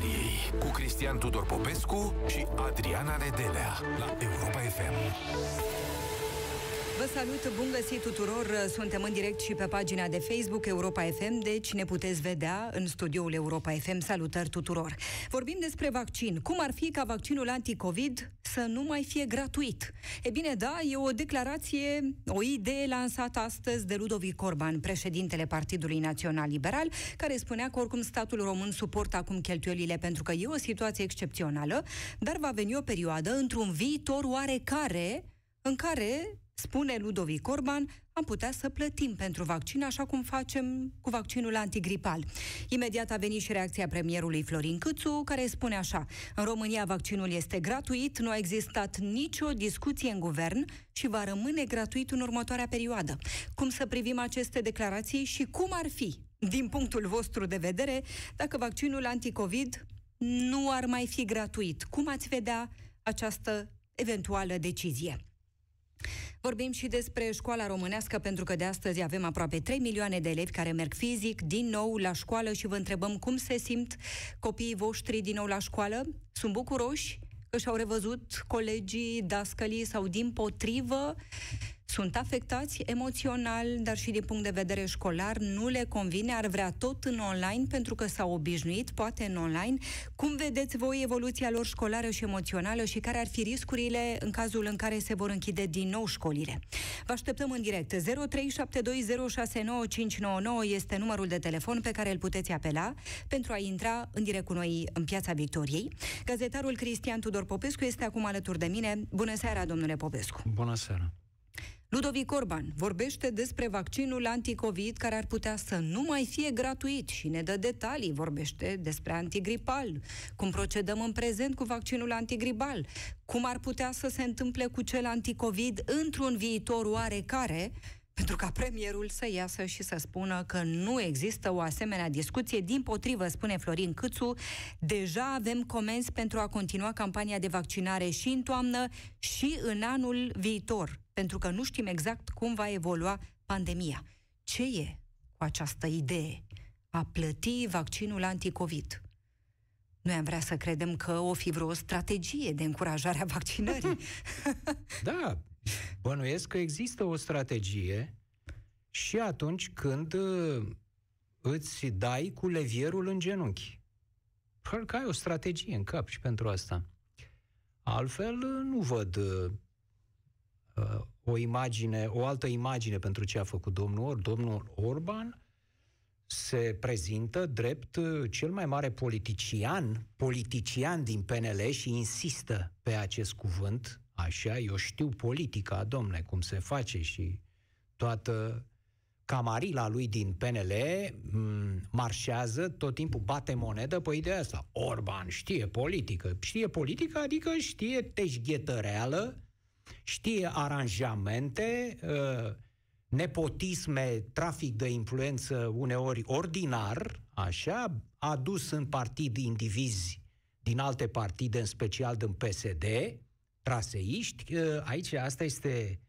istoriei cu Cristian Tudor Popescu și Adriana Nedelea la Europa FM. Vă salut, bun găsit tuturor! Suntem în direct și pe pagina de Facebook Europa FM, deci ne puteți vedea în studioul Europa FM. Salutări tuturor! Vorbim despre vaccin. Cum ar fi ca vaccinul anticovid să nu mai fie gratuit? E bine, da, e o declarație, o idee lansată astăzi de Ludovic Orban, președintele Partidului Național Liberal, care spunea că oricum statul român suportă acum cheltuielile pentru că e o situație excepțională, dar va veni o perioadă într-un viitor oarecare în care spune Ludovic Orban, am putea să plătim pentru vaccin, așa cum facem cu vaccinul antigripal. Imediat a venit și reacția premierului Florin Câțu, care spune așa, în România vaccinul este gratuit, nu a existat nicio discuție în guvern și va rămâne gratuit în următoarea perioadă. Cum să privim aceste declarații și cum ar fi, din punctul vostru de vedere, dacă vaccinul anticovid nu ar mai fi gratuit? Cum ați vedea această eventuală decizie? Vorbim și despre școala românească, pentru că de astăzi avem aproape 3 milioane de elevi care merg fizic din nou la școală și vă întrebăm cum se simt copiii voștri din nou la școală. Sunt bucuroși că și-au revăzut colegii, dascălii sau din potrivă sunt afectați emoțional, dar și din punct de vedere școlar, nu le convine, ar vrea tot în online pentru că s-au obișnuit, poate în online. Cum vedeți voi evoluția lor școlară și emoțională și care ar fi riscurile în cazul în care se vor închide din nou școlile? Vă așteptăm în direct. 0372069599 este numărul de telefon pe care îl puteți apela pentru a intra în direct cu noi în Piața Victoriei. Gazetarul Cristian Tudor Popescu este acum alături de mine. Bună seara, domnule Popescu! Bună seara! Ludovic Orban vorbește despre vaccinul anticovid care ar putea să nu mai fie gratuit și ne dă detalii, vorbește despre antigripal, cum procedăm în prezent cu vaccinul antigripal, cum ar putea să se întâmple cu cel anticovid într-un viitor oarecare, pentru ca premierul să iasă și să spună că nu există o asemenea discuție. Din potrivă, spune Florin Câțu, deja avem comenzi pentru a continua campania de vaccinare și în toamnă și în anul viitor pentru că nu știm exact cum va evolua pandemia. Ce e cu această idee a plăti vaccinul anticovid? Noi am vrea să credem că o fi vreo strategie de încurajare a vaccinării. da, bănuiesc că există o strategie și atunci când uh, îți dai cu levierul în genunchi. Probabil că ai o strategie în cap și pentru asta. Altfel, uh, nu văd uh, uh, o imagine, o altă imagine pentru ce a făcut domnul Or. Domnul Orban se prezintă drept uh, cel mai mare politician, politician din PNL și insistă pe acest cuvânt, așa, eu știu politica, domne, cum se face și toată camarila lui din PNL m- marșează, tot timpul bate monedă pe ideea asta. Orban știe politică. Știe politică, adică știe teșghetăreală, știe aranjamente, uh, nepotisme, trafic de influență uneori ordinar, așa, adus în partid indivizi din alte partide, în special din PSD, traseiști. Uh, aici asta este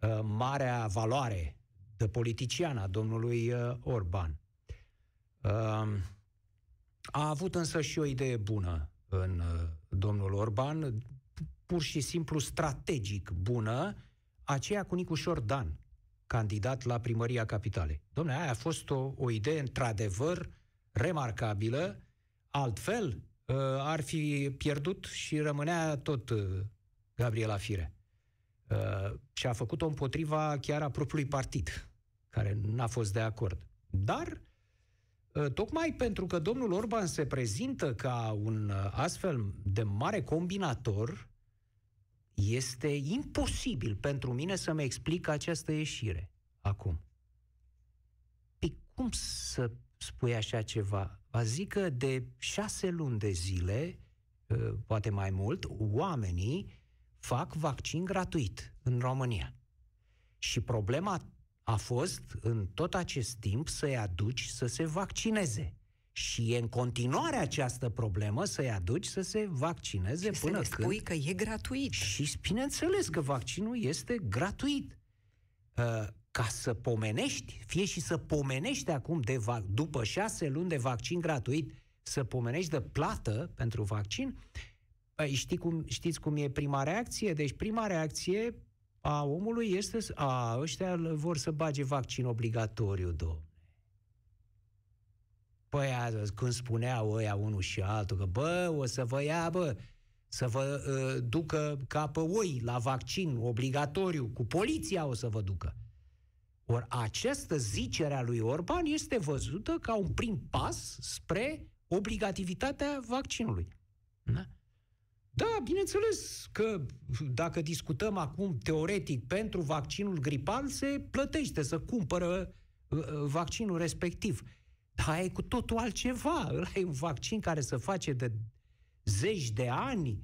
uh, marea valoare de politician a domnului Orban. A avut însă și o idee bună în domnul Orban, pur și simplu strategic bună, aceea cu Nicu Șordan, candidat la primăria capitalei. Domnule, aia a fost o, o idee într-adevăr remarcabilă, altfel uh, ar fi pierdut și rămânea tot uh, Gabriela Fire. Uh, și a făcut-o împotriva chiar a propriului partid, care n-a fost de acord. Dar Tocmai pentru că domnul Orban se prezintă ca un astfel de mare combinator, este imposibil pentru mine să-mi explic această ieșire acum. Păi cum să spui așa ceva? Vă zic că de șase luni de zile, ă, poate mai mult, oamenii fac vaccin gratuit în România. Și problema a fost în tot acest timp să-i aduci să se vaccineze. Și e în continuare această problemă să-i aduci să se vaccineze și până să când... spui că e gratuit. Și bineînțeles că vaccinul este gratuit. Uh, ca să pomenești, fie și să pomenești acum de va- după șase luni de vaccin gratuit, să pomenești de plată pentru vaccin, păi știi cum, știți cum e prima reacție? Deci prima reacție a omului este, a, ăștia vor să bage vaccin obligatoriu, domn. Păi, când spuneau ăia unul și altul că, bă, o să vă ia, bă, să vă uh, ducă ca pe oi la vaccin obligatoriu, cu poliția o să vă ducă. Ori această zicere a lui Orban este văzută ca un prim pas spre obligativitatea vaccinului. Da? Da, bineînțeles că dacă discutăm acum teoretic pentru vaccinul gripal, se plătește să cumpără uh, uh, vaccinul respectiv. Dar e cu totul altceva. Ăla e un vaccin care se face de zeci de ani,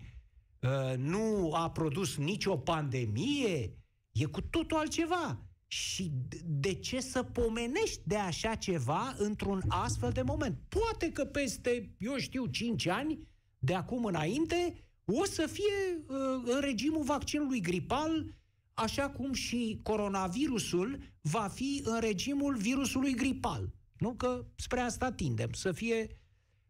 uh, nu a produs nicio pandemie, e cu totul altceva. Și de ce să pomenești de așa ceva într-un astfel de moment? Poate că peste, eu știu, 5 ani, de acum înainte, o să fie uh, în regimul vaccinului gripal, așa cum și coronavirusul va fi în regimul virusului gripal. Nu că spre asta tindem, să fie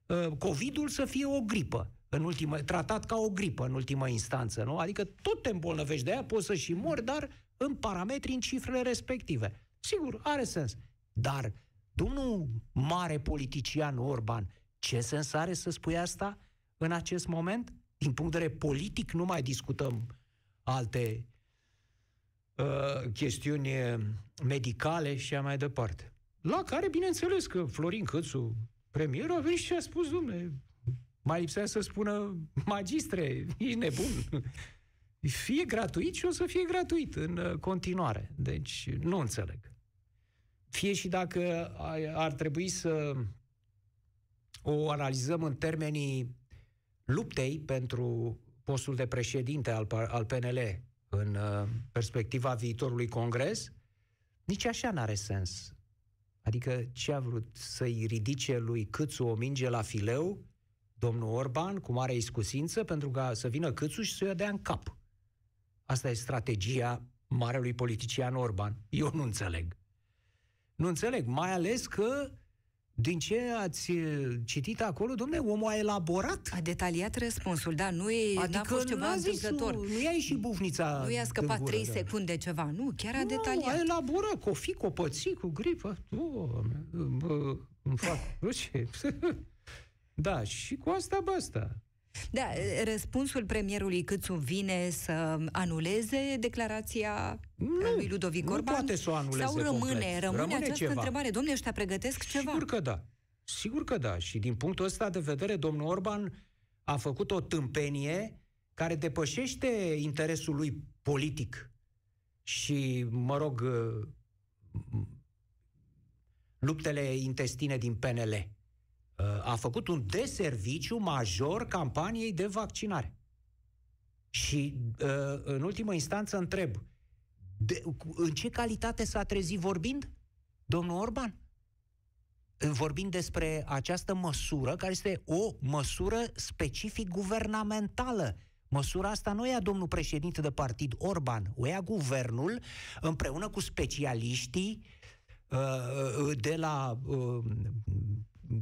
uh, COVID-ul să fie o gripă în ultimă, tratat ca o gripă în ultimă instanță, nu? Adică tot te îmbolnăvești de aia, poți să și mori, dar în parametri, în cifrele respective. Sigur, are sens. Dar domnul mare politician Orban, ce sens are să spui asta în acest moment? Din punct de vedere politic, nu mai discutăm alte uh, chestiuni medicale și a mai departe. La care, bineînțeles, că Florin Câțu, premierul, a venit și a spus, domne, mai lipsea să spună, magistre, ești nebun. Fie gratuit și o să fie gratuit în uh, continuare. Deci, nu înțeleg. Fie și dacă ar trebui să o analizăm în termenii luptei pentru postul de președinte al, al PNL în uh, perspectiva viitorului congres, nici așa n-are sens. Adică ce a vrut? Să-i ridice lui Câțu o minge la fileu domnul Orban cu mare iscusință pentru ca să vină Câțu și să-i dea în cap. Asta e strategia marelui politician Orban. Eu nu înțeleg. Nu înțeleg, mai ales că din ce ați citit acolo, domne, omul a elaborat. A detaliat răspunsul, da, nu e, adică n-a fost ceva întâmplător. Nu i-a ieșit bufnița Nu i-a scăpat gură, 3 da. secunde ceva, nu, chiar a nu, detaliat. a elaborat, cu o fi, cu o pății, cu gripă. Doamne, îmi fac ce? Da, și cu asta basta. Da, răspunsul premierului Câțu vine să anuleze declarația nu, lui Ludovic nu Orban? poate să o anuleze Sau rămâne, complet. rămâne, rămâne această ceva. întrebare? Domnule, ăștia pregătesc ceva? Sigur că da. Sigur că da. Și din punctul ăsta de vedere, domnul Orban a făcut o tâmpenie care depășește interesul lui politic și, mă rog, luptele intestine din PNL a făcut un deserviciu major campaniei de vaccinare. Și, uh, în ultimă instanță, întreb, de, în ce calitate s-a trezit vorbind domnul Orban? Vorbind despre această măsură, care este o măsură specific guvernamentală. Măsura asta nu ia domnul președinte de partid Orban, o ia guvernul împreună cu specialiștii uh, de la uh,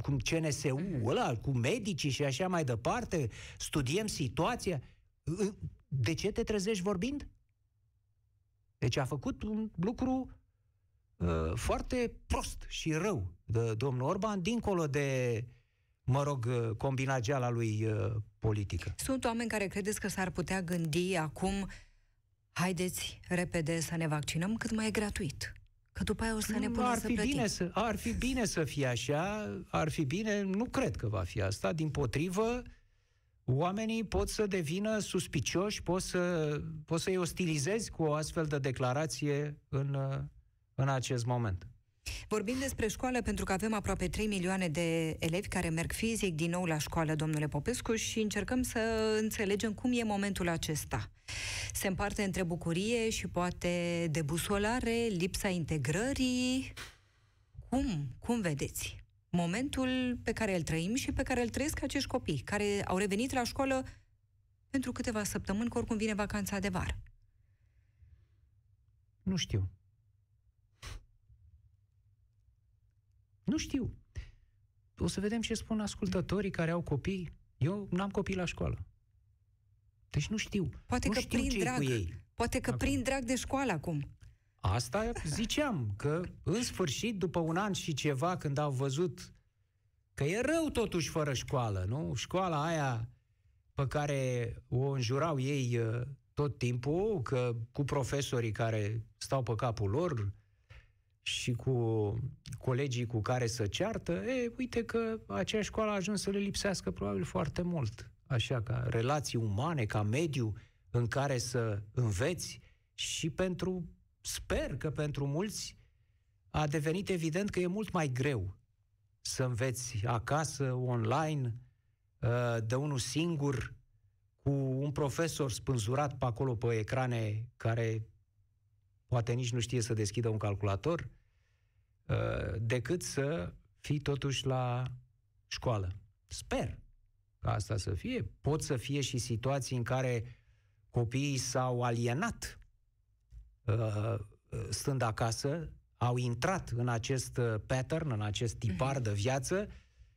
cum CNSU, mhm. ăla, cu medicii și așa mai departe, studiem situația. De ce te trezești vorbind? Deci a făcut un lucru uh, foarte prost și rău de domnul Orban, dincolo de, mă rog, uh, combinageala lui uh, politică. Sunt oameni care credeți că s-ar putea gândi acum haideți repede să ne vaccinăm cât mai e gratuit. Că după aia o să ne punem ar să fi plătim. Bine să, ar fi bine să fie așa, ar fi bine, nu cred că va fi asta, din potrivă, oamenii pot să devină suspicioși, pot, să, pot să-i ostilizezi cu o astfel de declarație în, în acest moment. Vorbim despre școală pentru că avem aproape 3 milioane de elevi care merg fizic din nou la școală, domnule Popescu, și încercăm să înțelegem cum e momentul acesta. Se împarte între bucurie și poate debusolare, lipsa integrării. Cum? Cum vedeți? Momentul pe care îl trăim și pe care îl trăiesc acești copii, care au revenit la școală pentru câteva săptămâni, că oricum vine vacanța de vară. Nu știu. Nu știu. o să vedem ce spun ascultătorii care au copii. Eu n-am copii la școală. Deci nu știu. Poate nu că știu prin ce drag. cu ei. Poate că Acum. prin drag de școală acum. Asta ziceam, că în sfârșit, după un an și ceva, când au văzut că e rău totuși fără școală, nu? Școala aia pe care o înjurau ei uh, tot timpul, că cu profesorii care stau pe capul lor și cu colegii cu care să ceartă, e, uite că acea școală a ajuns să le lipsească probabil foarte mult. Așa, ca relații umane, ca mediu în care să înveți și pentru, sper că pentru mulți a devenit evident că e mult mai greu să înveți acasă, online, uh, de unul singur, cu un profesor spânzurat pe acolo pe ecrane care poate nici nu știe să deschidă un calculator, uh, decât să fii totuși la școală. Sper ca asta să fie. Pot să fie și situații în care copiii s-au alienat uh, stând acasă, au intrat în acest uh, pattern, în acest tipar de viață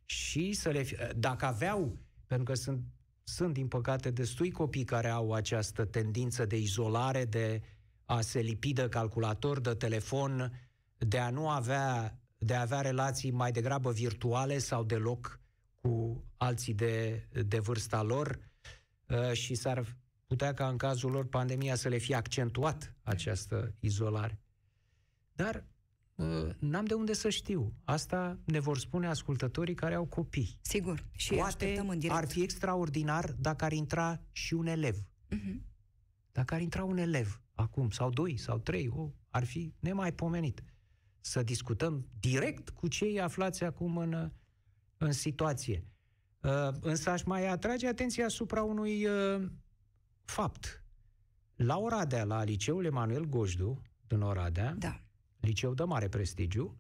și să le fie, dacă aveau, pentru că sunt, sunt din păcate destui copii care au această tendință de izolare, de a se lipi de calculator, de telefon, de a nu avea, de a avea relații mai degrabă virtuale sau deloc cu alții de, de vârsta lor uh, și s-ar putea ca în cazul lor pandemia să le fie accentuat această izolare. Dar uh, n-am de unde să știu. Asta ne vor spune ascultătorii care au copii. Sigur. Și Poate așteptăm în direct. ar fi extraordinar dacă ar intra și un elev. Mhm. Dacă ar intra un elev acum, sau doi, sau trei, o, ar fi nemaipomenit. Să discutăm direct cu cei aflați acum în, în situație. Uh, însă aș mai atrage atenția asupra unui uh, fapt. La Oradea, la liceul Emanuel Gojdu, din Oradea, Da. liceu de mare prestigiu,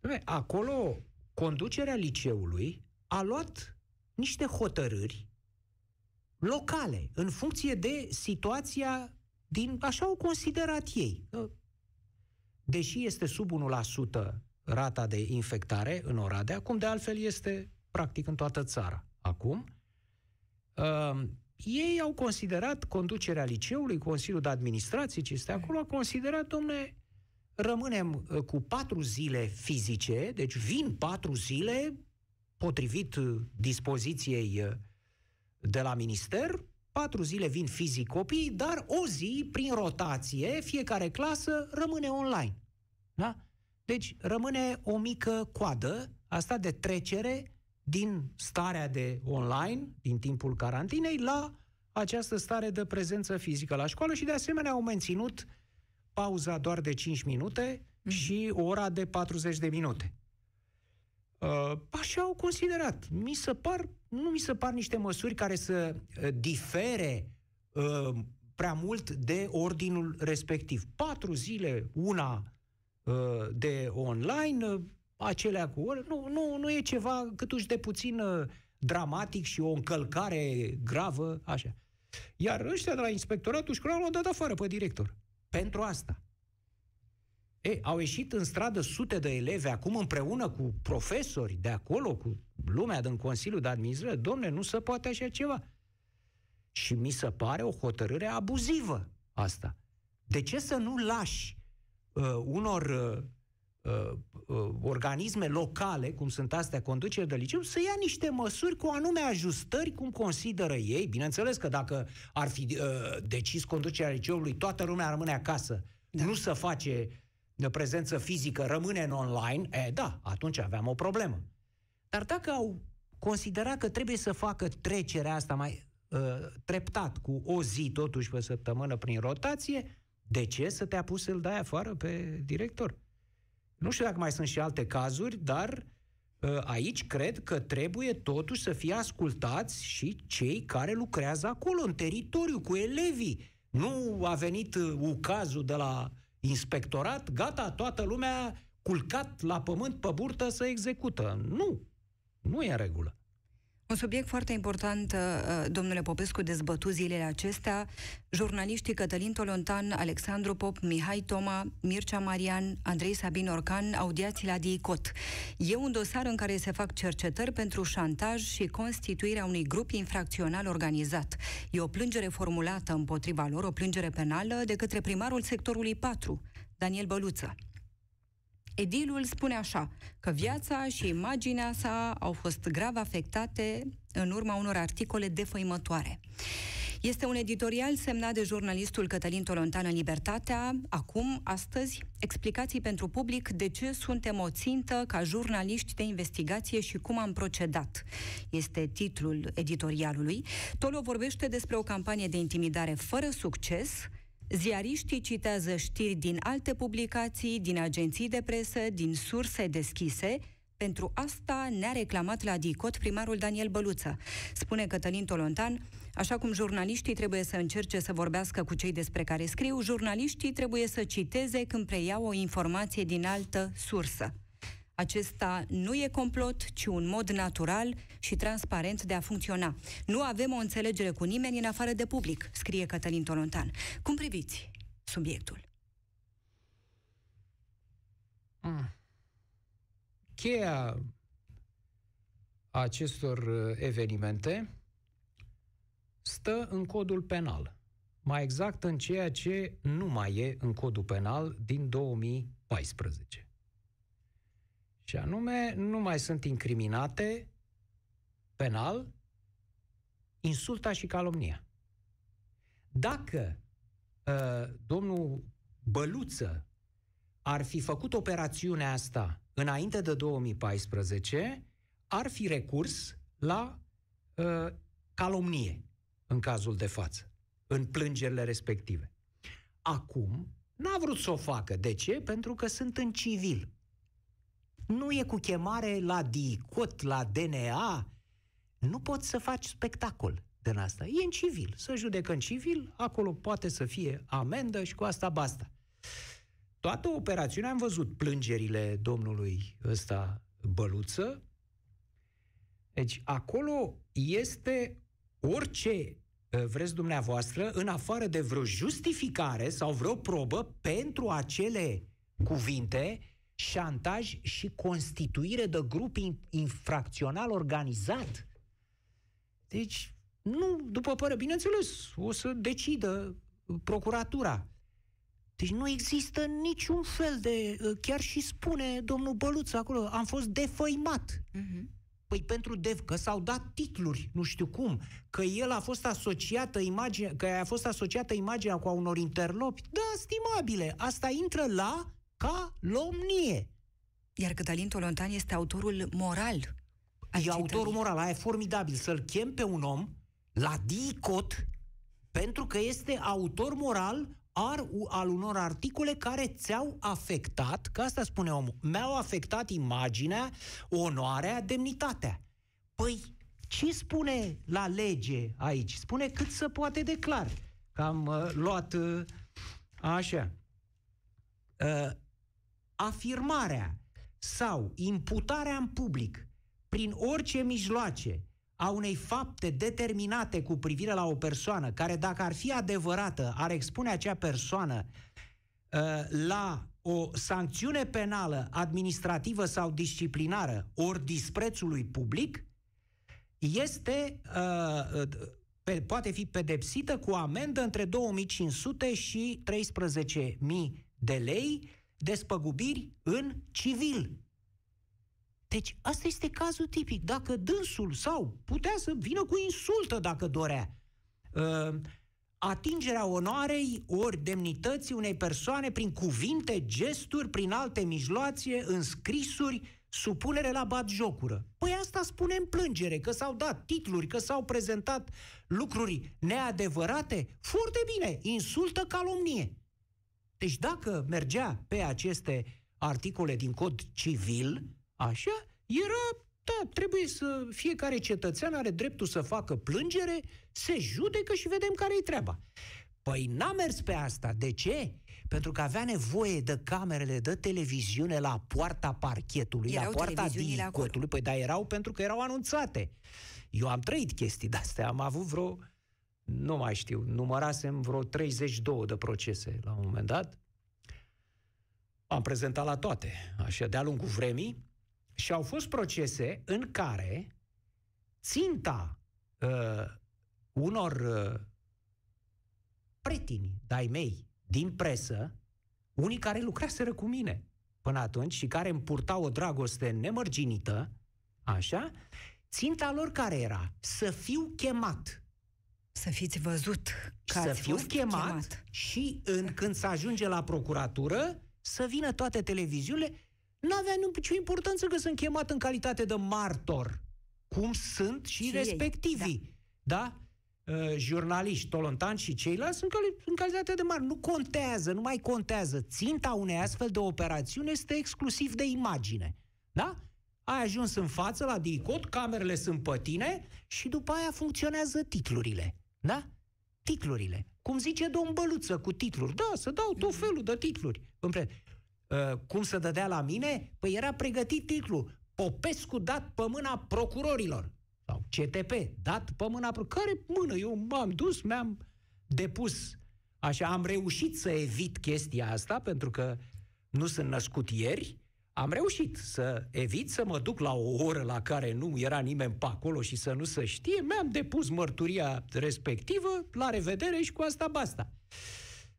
Dom'le, acolo conducerea liceului a luat niște hotărâri locale, în funcție de situația din, așa au considerat ei. Deși este sub 1% rata de infectare în Oradea, cum de altfel este practic în toată țara. Acum, uh, ei au considerat conducerea liceului, Consiliul de Administrație, ce este acolo, a considerat, domne, rămânem uh, cu patru zile fizice, deci vin patru zile, potrivit uh, dispoziției uh, de la minister, patru zile vin fizic copiii, dar o zi, prin rotație, fiecare clasă rămâne online. Da? Deci rămâne o mică coadă, asta de trecere din starea de online, din timpul carantinei, la această stare de prezență fizică la școală și de asemenea au menținut pauza doar de 5 minute și ora de 40 de minute. Uh, așa au considerat. Mi se par, nu mi se par niște măsuri care să uh, difere uh, prea mult de ordinul respectiv. Patru zile, una uh, de online, uh, acelea cu ore, nu, nu, nu e ceva câtuși de puțin uh, dramatic și o încălcare gravă, așa. Iar ăștia de la inspectoratul școlar l-au dat afară pe director. Pentru asta. E, au ieșit în stradă sute de elevi acum împreună cu profesori de acolo, cu lumea din Consiliul de Administrație. Domne, nu se poate așa ceva. Și mi se pare o hotărâre abuzivă asta. De ce să nu lași uh, unor uh, uh, uh, organisme locale, cum sunt astea conduceri de liceu, să ia niște măsuri cu anume ajustări, cum consideră ei. Bineînțeles că dacă ar fi uh, decis conducerea liceului, toată lumea rămâne acasă, da. nu să face de prezență fizică, rămâne în online, e, da, atunci aveam o problemă. Dar dacă au considerat că trebuie să facă trecerea asta mai uh, treptat, cu o zi totuși pe săptămână prin rotație, de ce să te apuci să-l dai afară pe director? Nu știu dacă mai sunt și alte cazuri, dar uh, aici cred că trebuie totuși să fie ascultați și cei care lucrează acolo, în teritoriu, cu elevii. Nu a venit uh, ucazul de la inspectorat, gata, toată lumea culcat la pământ pe burtă să execută. Nu, nu e în regulă. Un subiect foarte important, uh, domnule Popescu, dezbătut zilele acestea. Jurnaliștii Cătălin Tolontan, Alexandru Pop, Mihai Toma, Mircea Marian, Andrei Sabin Orcan, audiații la DICOT. E un dosar în care se fac cercetări pentru șantaj și constituirea unui grup infracțional organizat. E o plângere formulată împotriva lor, o plângere penală, de către primarul sectorului 4, Daniel Băluță. Edilul spune așa, că viața și imaginea sa au fost grav afectate în urma unor articole defăimătoare. Este un editorial semnat de jurnalistul Cătălin Tolontan în Libertatea. Acum, astăzi, explicații pentru public de ce suntem o țintă ca jurnaliști de investigație și cum am procedat. Este titlul editorialului. Tolo vorbește despre o campanie de intimidare fără succes, Ziariștii citează știri din alte publicații, din agenții de presă, din surse deschise. Pentru asta ne-a reclamat la DICOT primarul Daniel Băluță. Spune Cătălin Tolontan, așa cum jurnaliștii trebuie să încerce să vorbească cu cei despre care scriu, jurnaliștii trebuie să citeze când preiau o informație din altă sursă. Acesta nu e complot, ci un mod natural și transparent de a funcționa. Nu avem o înțelegere cu nimeni în afară de public, scrie Cătălin Tolontan. Cum priviți subiectul? Mm. Cheia acestor uh, evenimente stă în codul penal. Mai exact în ceea ce nu mai e în codul penal din 2014. Și anume, nu mai sunt incriminate penal insulta și calomnia. Dacă uh, domnul Băluță ar fi făcut operațiunea asta înainte de 2014, ar fi recurs la uh, calomnie în cazul de față, în plângerile respective. Acum, n-a vrut să o facă. De ce? Pentru că sunt în civil nu e cu chemare la DICOT, la DNA. Nu poți să faci spectacol din asta. E în civil. Să judecă în civil, acolo poate să fie amendă și cu asta basta. Toată operațiunea am văzut plângerile domnului ăsta Băluță. Deci acolo este orice vreți dumneavoastră, în afară de vreo justificare sau vreo probă pentru acele cuvinte, șantaj și constituire de grup infracțional organizat. Deci, nu, după părere, bineînțeles, o să decidă procuratura. Deci nu există niciun fel de... Chiar și spune domnul Băluț acolo, am fost defăimat. Uh-huh. Păi pentru dev, că s-au dat titluri, nu știu cum, că el a fost asociată imagine, că a fost asociată imaginea cu a unor interlopi. Da, stimabile, asta intră la calomnie. Iar Cătălin Tolontan este autorul moral. E autorul moral, aia e formidabil. Să-l chem pe un om la DICOT pentru că este autor moral ar, al unor articole care ți-au afectat, că asta spune omul, mi-au afectat imaginea, onoarea, demnitatea. Păi, ce spune la lege aici? Spune cât se poate de clar. Că am uh, luat uh, așa. Uh, afirmarea sau imputarea în public prin orice mijloace a unei fapte determinate cu privire la o persoană, care dacă ar fi adevărată, ar expune acea persoană uh, la o sancțiune penală, administrativă sau disciplinară, ori disprețului public, este, uh, uh pe, poate fi pedepsită cu amendă între 2500 și 13.000 de lei, despăgubiri în civil. Deci asta este cazul tipic. Dacă dânsul sau putea să vină cu insultă dacă dorea, uh, atingerea onoarei ori demnității unei persoane prin cuvinte, gesturi, prin alte mijloace, înscrisuri, supunere la bat jocură. Păi asta spune în plângere, că s-au dat titluri, că s-au prezentat lucruri neadevărate. Foarte bine, insultă calomnie. Deci dacă mergea pe aceste articole din cod civil, așa, era, da, trebuie să fiecare cetățean are dreptul să facă plângere, se judecă și vedem care e treaba. Păi n-a mers pe asta. De ce? Pentru că avea nevoie de camerele de televiziune la poarta parchetului, Erau la poarta televiziunile acolo. dicotului. Păi da, erau pentru că erau anunțate. Eu am trăit chestii de-astea. Am avut vreo, nu mai știu, numărasem vreo 32 de procese la un moment dat. Am prezentat la toate, așa, de-a lungul vremii. Și au fost procese în care ținta uh, unor uh, prieteni de-ai mei din presă, unii care lucraseră cu mine până atunci și care îmi purtau o dragoste nemărginită, așa, ținta lor care era? Să fiu chemat. Să fiți văzut că să ați fiu fost chemat, chemat. și în, când se ajunge la procuratură, să vină toate televiziunile. Nu avea nicio importanță că sunt chemat în calitate de martor, cum sunt și, Și ei, respectivii. Da? Uh, jurnaliști, tolontanți și ceilalți sunt cali- în calitate de mari. Nu contează, nu mai contează. Ținta unei astfel de operațiuni este exclusiv de imagine. Da? Ai ajuns în față la DICOT, camerele sunt pe tine și după aia funcționează titlurile. Da? Titlurile. Cum zice domn Băluță cu titluri. Da, să dau tot felul de titluri. Împre- Uh, cum să dădea la mine? Păi era pregătit titlul. Popescu dat pe mâna procurorilor. Sau CTP, dat pe mâna... pro- Care mână? Eu m-am dus, mi-am depus. Așa, am reușit să evit chestia asta, pentru că nu sunt născut ieri. Am reușit să evit să mă duc la o oră la care nu era nimeni pe acolo și să nu se știe. Mi-am depus mărturia respectivă, la revedere și cu asta basta.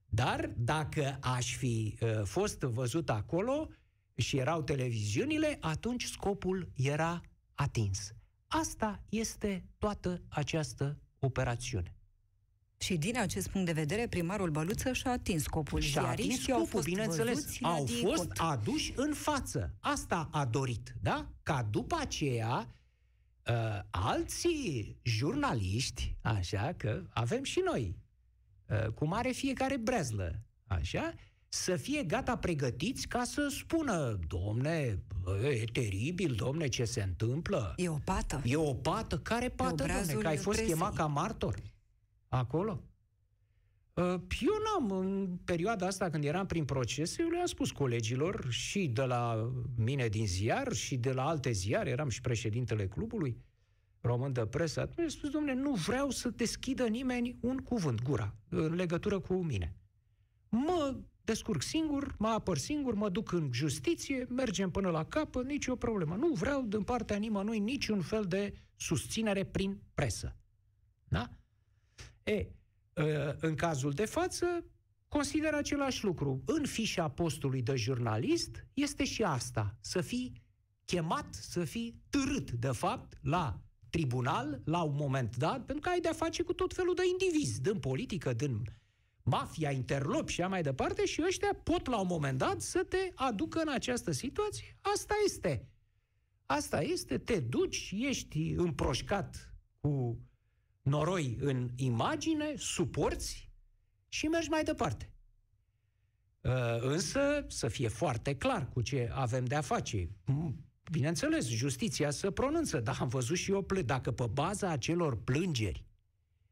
Dar dacă aș fi uh, fost văzut acolo și erau televiziunile, atunci scopul era atins. Asta este toată această operațiune. Și din acest punct de vedere, primarul Băluță și-a atins scopul. Și a atins Ziariștii au scopul, fost bineînțeles. văzuți la Au DICOT. fost aduși în față. Asta a dorit, da? Ca după aceea uh, alții jurnaliști, așa că avem și noi, uh, cum are fiecare brezlă, așa, să fie gata pregătiți ca să spună, domne, bă, e teribil, domne, ce se întâmplă. E o pată. E o pată? Care pată, domne? obrazul Că ai fost presei. chemat ca martor acolo? Uh, Eu n-am, în perioada asta când eram prin proces, eu le-am spus colegilor și de la mine din ziar și de la alte ziare, eram și președintele clubului român de presă, atunci mi-a spus, domnule, nu vreau să deschidă nimeni un cuvânt, gura, în legătură cu mine. Mă descurc singur, mă apăr singur, mă duc în justiție, mergem până la capăt, nicio problemă. Nu vreau din partea nimănui niciun fel de susținere prin presă. Da? E, ă, în cazul de față, consider același lucru. În fișa postului de jurnalist este și asta, să fii chemat, să fii târât, de fapt, la tribunal, la un moment dat, pentru că ai de-a face cu tot felul de indivizi, din politică, din mafia, interlopi și așa mai departe, și ăștia pot la un moment dat să te aducă în această situație. Asta este. Asta este, te duci, ești împroșcat cu noroi în imagine, suporți și mergi mai departe. Uh, Însă să fie foarte clar cu ce avem de a face. M- Bineînțeles, justiția să pronunță, dar am văzut și eu plâng. Dacă pe baza acelor plângeri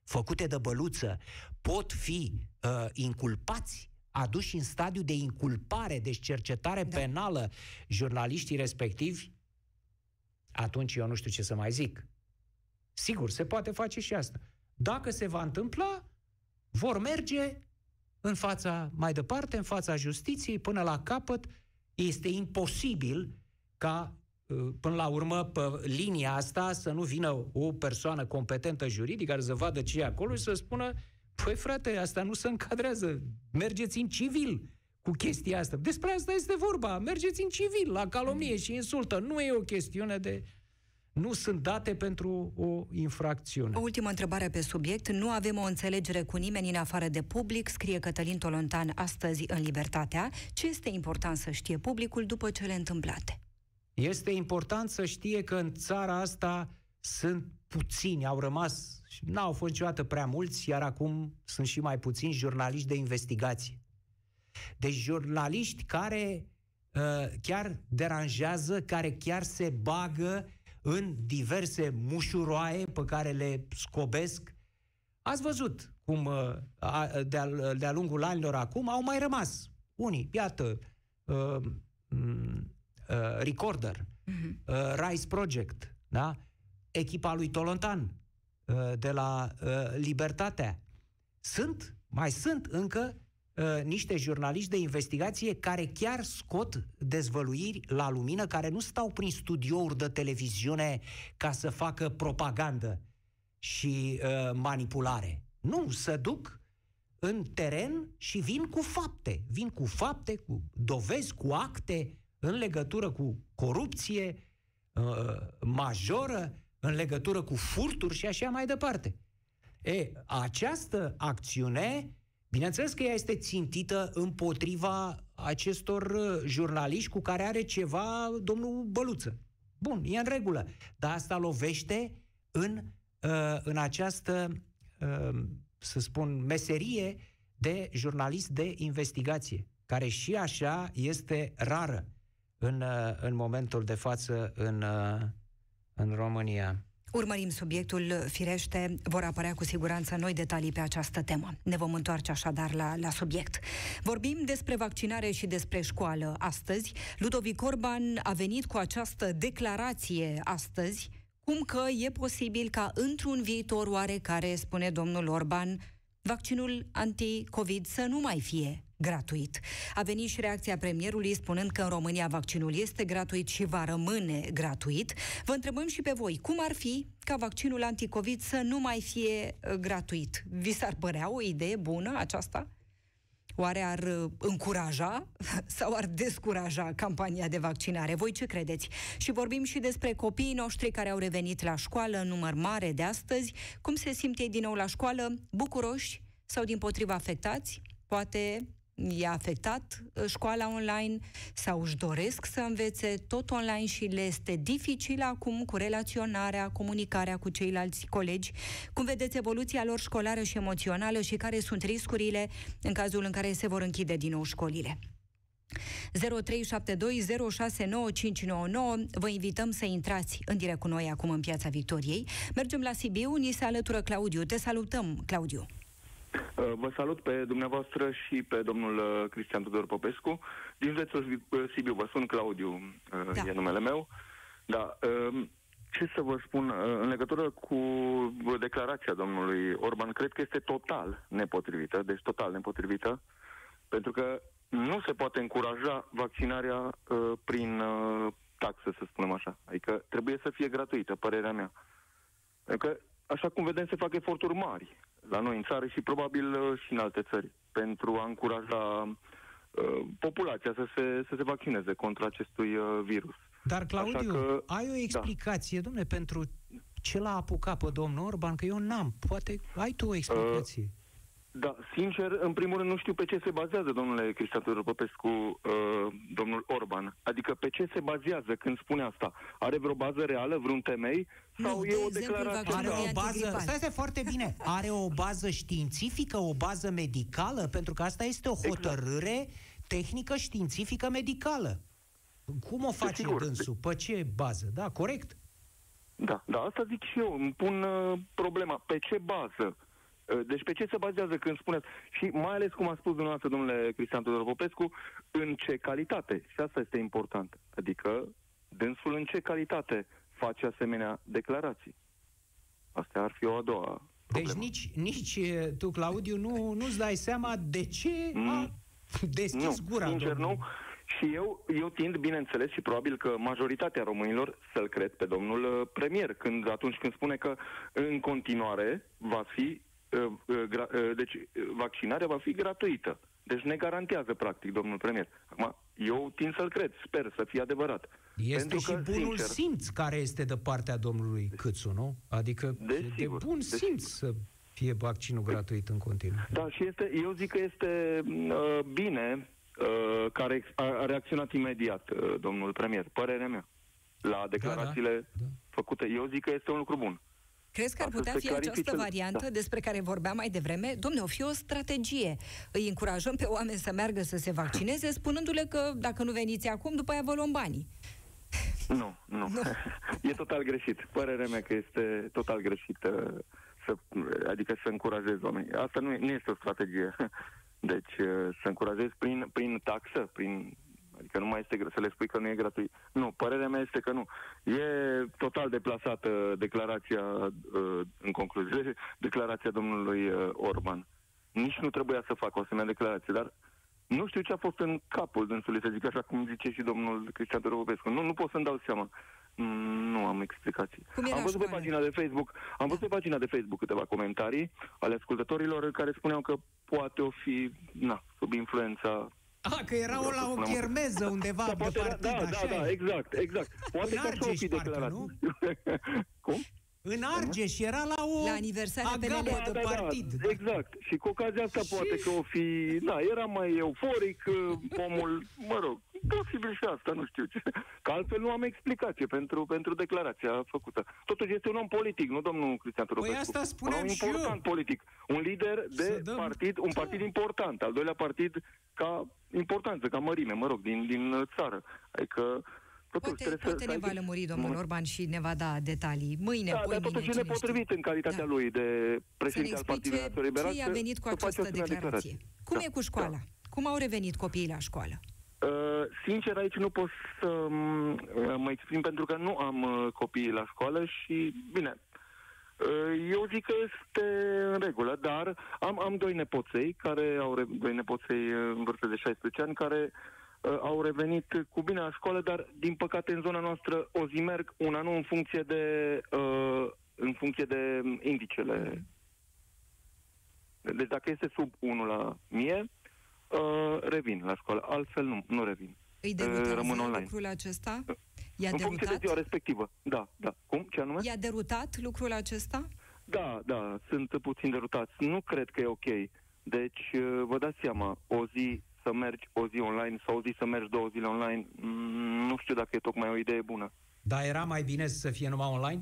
făcute de băluță pot fi uh, inculpați, aduși în stadiu de inculpare, deci cercetare da. penală, jurnaliștii respectivi, atunci eu nu știu ce să mai zic. Sigur, se poate face și asta. Dacă se va întâmpla, vor merge în fața, mai departe, în fața justiției, până la capăt. Este imposibil ca, uh, până la urmă, pe linia asta să nu vină o persoană competentă juridică care să vadă ce e acolo și să spună păi frate, asta nu se încadrează, mergeți în civil cu chestia asta. Despre asta este vorba, mergeți în civil, la calomnie și insultă. Nu e o chestiune de nu sunt date pentru o infracțiune. O ultimă întrebare pe subiect. Nu avem o înțelegere cu nimeni în afară de public, scrie Cătălin Tolontan astăzi în Libertatea. Ce este important să știe publicul după cele întâmplate? Este important să știe că în țara asta sunt puțini, au rămas, n-au fost niciodată prea mulți, iar acum sunt și mai puțini jurnaliști de investigație. Deci jurnaliști care uh, chiar deranjează, care chiar se bagă în diverse mușuroaie pe care le scobesc Ați văzut cum uh, de-a, de-a lungul anilor acum au mai rămas unii, iată, uh, uh, Recorder, uh-huh. uh, Rise Project, da? echipa lui Tolontan, uh, de la uh, Libertatea. Sunt, mai sunt încă uh, niște jurnaliști de investigație care chiar scot dezvăluiri la lumină, care nu stau prin studiouri de televiziune ca să facă propagandă și uh, manipulare. Nu, să duc în teren și vin cu fapte. Vin cu fapte, cu dovezi, cu acte în legătură cu corupție uh, majoră, în legătură cu furturi și așa mai departe. E, această acțiune, bineînțeles că ea este țintită împotriva acestor uh, jurnaliști cu care are ceva domnul Băluță. Bun, e în regulă. Dar asta lovește în, uh, în această, uh, să spun, meserie de jurnalist de investigație, care și așa este rară în, în momentul de față în, în România. Urmărim subiectul, firește, vor apărea cu siguranță noi detalii pe această temă. Ne vom întoarce așadar la, la subiect. Vorbim despre vaccinare și despre școală astăzi. Ludovic Orban a venit cu această declarație astăzi, cum că e posibil ca într-un viitor oarecare, spune domnul Orban, vaccinul anti-COVID să nu mai fie gratuit. A venit și reacția premierului spunând că în România vaccinul este gratuit și va rămâne gratuit. Vă întrebăm și pe voi, cum ar fi ca vaccinul anticovid să nu mai fie uh, gratuit? Vi s-ar părea o idee bună aceasta? Oare ar uh, încuraja sau ar descuraja campania de vaccinare? Voi ce credeți? Și vorbim și despre copiii noștri care au revenit la școală în număr mare de astăzi. Cum se simt ei din nou la școală? Bucuroși sau din potriva afectați? Poate i-a afectat uh, școala online sau își doresc să învețe tot online și le este dificil acum cu relaționarea, comunicarea cu ceilalți colegi. Cum vedeți evoluția lor școlară și emoțională și care sunt riscurile în cazul în care se vor închide din nou școlile? 0372069599 Vă invităm să intrați în direct cu noi acum în Piața Victoriei. Mergem la Sibiu, ni se alătură Claudiu. Te salutăm, Claudiu. Uh, vă salut pe dumneavoastră și pe domnul uh, Cristian Tudor Popescu. Din județul uh, Sibiu vă sun Claudiu, da. e numele meu. Da, um, ce să vă spun, în legătură cu declarația domnului Orban, cred că este total nepotrivită, deci total nepotrivită, pentru că nu se poate încuraja vaccinarea uh, prin uh, taxă, să spunem așa. Adică trebuie să fie gratuită, părerea mea. Pentru că, așa cum vedem, se fac eforturi mari la noi în țară și probabil uh, și în alte țări, pentru a încuraja uh, populația să se, să se vaccineze contra acestui uh, virus. Dar, Claudiu, că, ai o da. explicație, da. domne, pentru ce l-a apucat pe domnul Orban? Că eu n-am. Poate ai tu o explicație. Uh, da, sincer, în primul rând nu știu pe ce se bazează, domnule Cristian Popescu, uh, domnul Orban. Adică pe ce se bazează când spune asta? Are vreo bază reală, vreun temei? Sau nu, e o declarație? Are o bază, stai, stai foarte bine, are o bază științifică, o bază medicală? Pentru că asta este o exact. hotărâre exact. tehnică, științifică, medicală. Cum o face Sigur. dânsul? Pe ce bază? Da, corect? Da, da, asta zic și eu. Îmi pun uh, problema. Pe ce bază? Uh, deci pe ce se bazează când spuneți, și mai ales cum a spus dumneavoastră, domnule Cristian Tudor Popescu, în ce calitate? Și asta este important. Adică, dânsul în ce calitate face asemenea declarații? Asta ar fi o a doua Deci nici, nici tu, Claudiu, nu, nu-ți dai seama de ce mm, a deschis nu, gura. Sincer, domnul. nu. Și eu, eu tind, bineînțeles, și probabil că majoritatea românilor să-l cred pe domnul uh, premier, când atunci când spune că în continuare va fi Uh, uh, uh, deci vaccinarea va fi gratuită. Deci ne garantează, practic, domnul premier. Acum, eu tind să-l cred, sper să fie adevărat. Este Pentru și că, bunul sincer, simț care este de partea domnului Câțu, nu? Adică de, de bun de simț sigur. să fie vaccinul gratuit în continuu. Da, și este, eu zic că este uh, bine uh, care a reacționat imediat uh, domnul premier, părerea mea, la declarațiile da, da, da. făcute. Eu zic că este un lucru bun. Crezi că ar putea fi această variantă da. despre care vorbeam mai devreme? Domne, o fi o strategie. Îi încurajăm pe oameni să meargă să se vaccineze, spunându-le că dacă nu veniți acum, după aia vă luăm banii. Nu, nu. nu. e total greșit. Părerea mea că este total greșit uh, să, adică să încurajezi oamenii. Asta nu, nu este o strategie. Deci să încurajezi prin, prin taxă, prin Adică nu mai este să le spui că nu e gratuit. Nu, părerea mea este că nu. E total deplasată declarația, uh, în concluzie, declarația domnului uh, Orban. Nici nu trebuia să facă o asemenea declarație, dar nu știu ce a fost în capul dânsului, să zic așa cum zice și domnul Cristian Dorobescu. Nu, nu pot să-mi dau seama. Nu am explicații. Cum am văzut pe pagina de Facebook, am văzut pe pagina de Facebook câteva comentarii ale ascultătorilor care spuneau că poate o fi, na, sub influența Ah, că era o la o chermeză undeva da, poate partid, era, da, da, da, exact, exact. Poate că așa o fi declarat. Nu? Cum? În Argeș era la o la aniversarea PNL de da, partid. Da, exact. Și cu ocazia asta și... poate că o fi... Da, era mai euforic omul, mă rog, posibil și asta, nu știu ce. Că altfel nu am explicație pentru, pentru declarația făcută. Totuși este un om politic, nu domnul Cristian Turopescu. Păi asta spuneam un om și important eu. politic. Un lider de dăm... partid, un partid da. important. Al doilea partid ca importanță, ca mărime, mă rog, din, din țară. Adică Totuși, poate poate să, ne va lămuri domnul Orban și ne va da detalii. Mâine, da, poimine, dar totuși e nepotrivit în calitatea da. lui de președinte al Partidului Național Liberal. ce i-a venit cu această declarație. declarație. Cum da. e cu școala? Da. Cum au revenit copiii la școală? Uh, sincer, aici nu pot să uh, mă exprim pentru că nu am uh, copii la școală și, bine, uh, eu zic că este în regulă, dar am, am doi nepoței, care au re- doi nepoței în vârstă de 16 ani, care uh, au revenit cu bine la școală, dar din păcate în zona noastră o zi merg, una nu în funcție de uh, în funcție de indicele. Deci dacă este sub 1 la mie, uh, revin la școală, altfel nu, nu revin. Îi derutează uh, rămân online. lucrul acesta? I-a în derutat? funcție de ziua respectivă, da, da. Cum? Ce anume? I-a derutat lucrul acesta? Da, da, sunt puțin derutați. Nu cred că e ok. Deci, uh, vă dați seama, o zi să mergi o zi online sau o zi să mergi două zile online, mm, nu știu dacă e tocmai o idee bună. Dar era mai bine să fie numai online?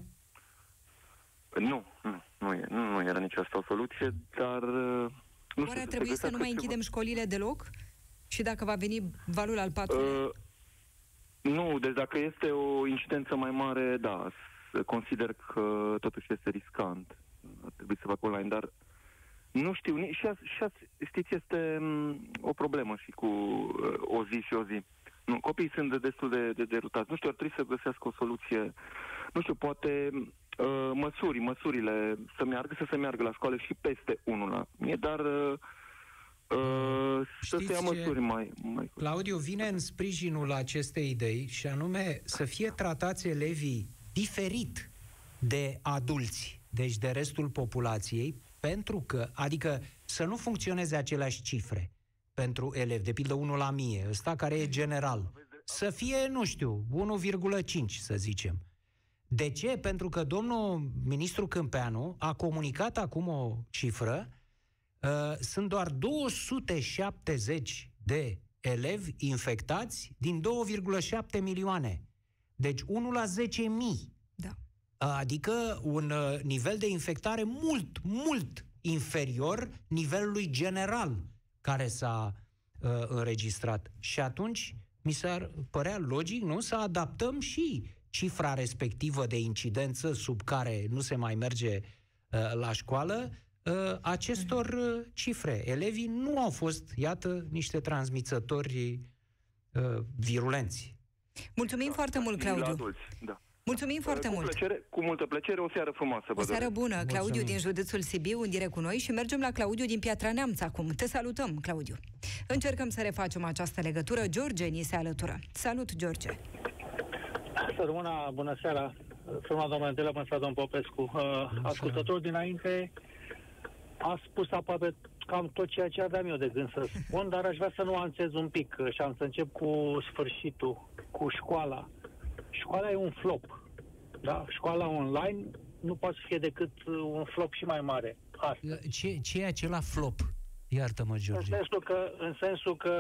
Nu, nu, nu, e, nu, nu era nici asta o soluție, dar... Uh, nu Oare ar trebui să nu mai închidem ceva. școlile deloc? Și dacă va veni valul al patrulea? Uh, nu, deci dacă este o incidență mai mare, da, consider că totuși este riscant. Ar trebui să fac online, dar nu știu, și, a, și a, știți, este m, o problemă și cu uh, o zi și o zi. Nu, copiii sunt de destul de, de derutați. Nu știu, ar trebui să găsească o soluție, nu știu, poate uh, măsuri, măsurile să meargă, să se meargă la școală și peste unul la mie, dar uh, uh, să se ia măsuri mai, mai... Claudiu, vine în sprijinul acestei idei și anume să fie tratați elevii diferit de adulți, deci de restul populației, pentru că, adică să nu funcționeze aceleași cifre pentru elevi, de pildă 1 la mie, ăsta care e general, să fie, nu știu, 1,5 să zicem. De ce? Pentru că domnul ministru Câmpeanu a comunicat acum o cifră, uh, sunt doar 270 de elevi infectați din 2,7 milioane. Deci 1 la 10 mii. Da. Adică un uh, nivel de infectare mult, mult inferior nivelului general care s-a uh, înregistrat. Și atunci mi s-ar părea logic, nu, să adaptăm și cifra respectivă de incidență sub care nu se mai merge uh, la școală uh, acestor uh, cifre. Elevii nu au fost, iată, niște transmițători uh, virulenți. Mulțumim da, foarte mult, Claudiu. Adulți, da. Mulțumim foarte cu mult. Plăcere, cu multă plăcere, o seară frumoasă. O seară bună, Mulțumim. Claudiu din județul Sibiu, în direct cu noi și mergem la Claudiu din Piatra Neamț acum. Te salutăm, Claudiu. Încercăm să refacem această legătură. George ni se alătură. Salut, George. Sărmâna, bună seara. Frumos, domnule Delea, bună seara, domnul Popescu. Uh, ascultătorul dinainte a spus aproape cam tot ceea ce aveam eu de gând să spun, dar aș vrea să nuanțez un pic și am să încep cu sfârșitul, cu școala. Școala e un flop. Da? Școala online nu poate să fie decât un flop și mai mare. Asta. Ce, ce e acela flop? Iartă-mă, George. În sensul că, în sensul că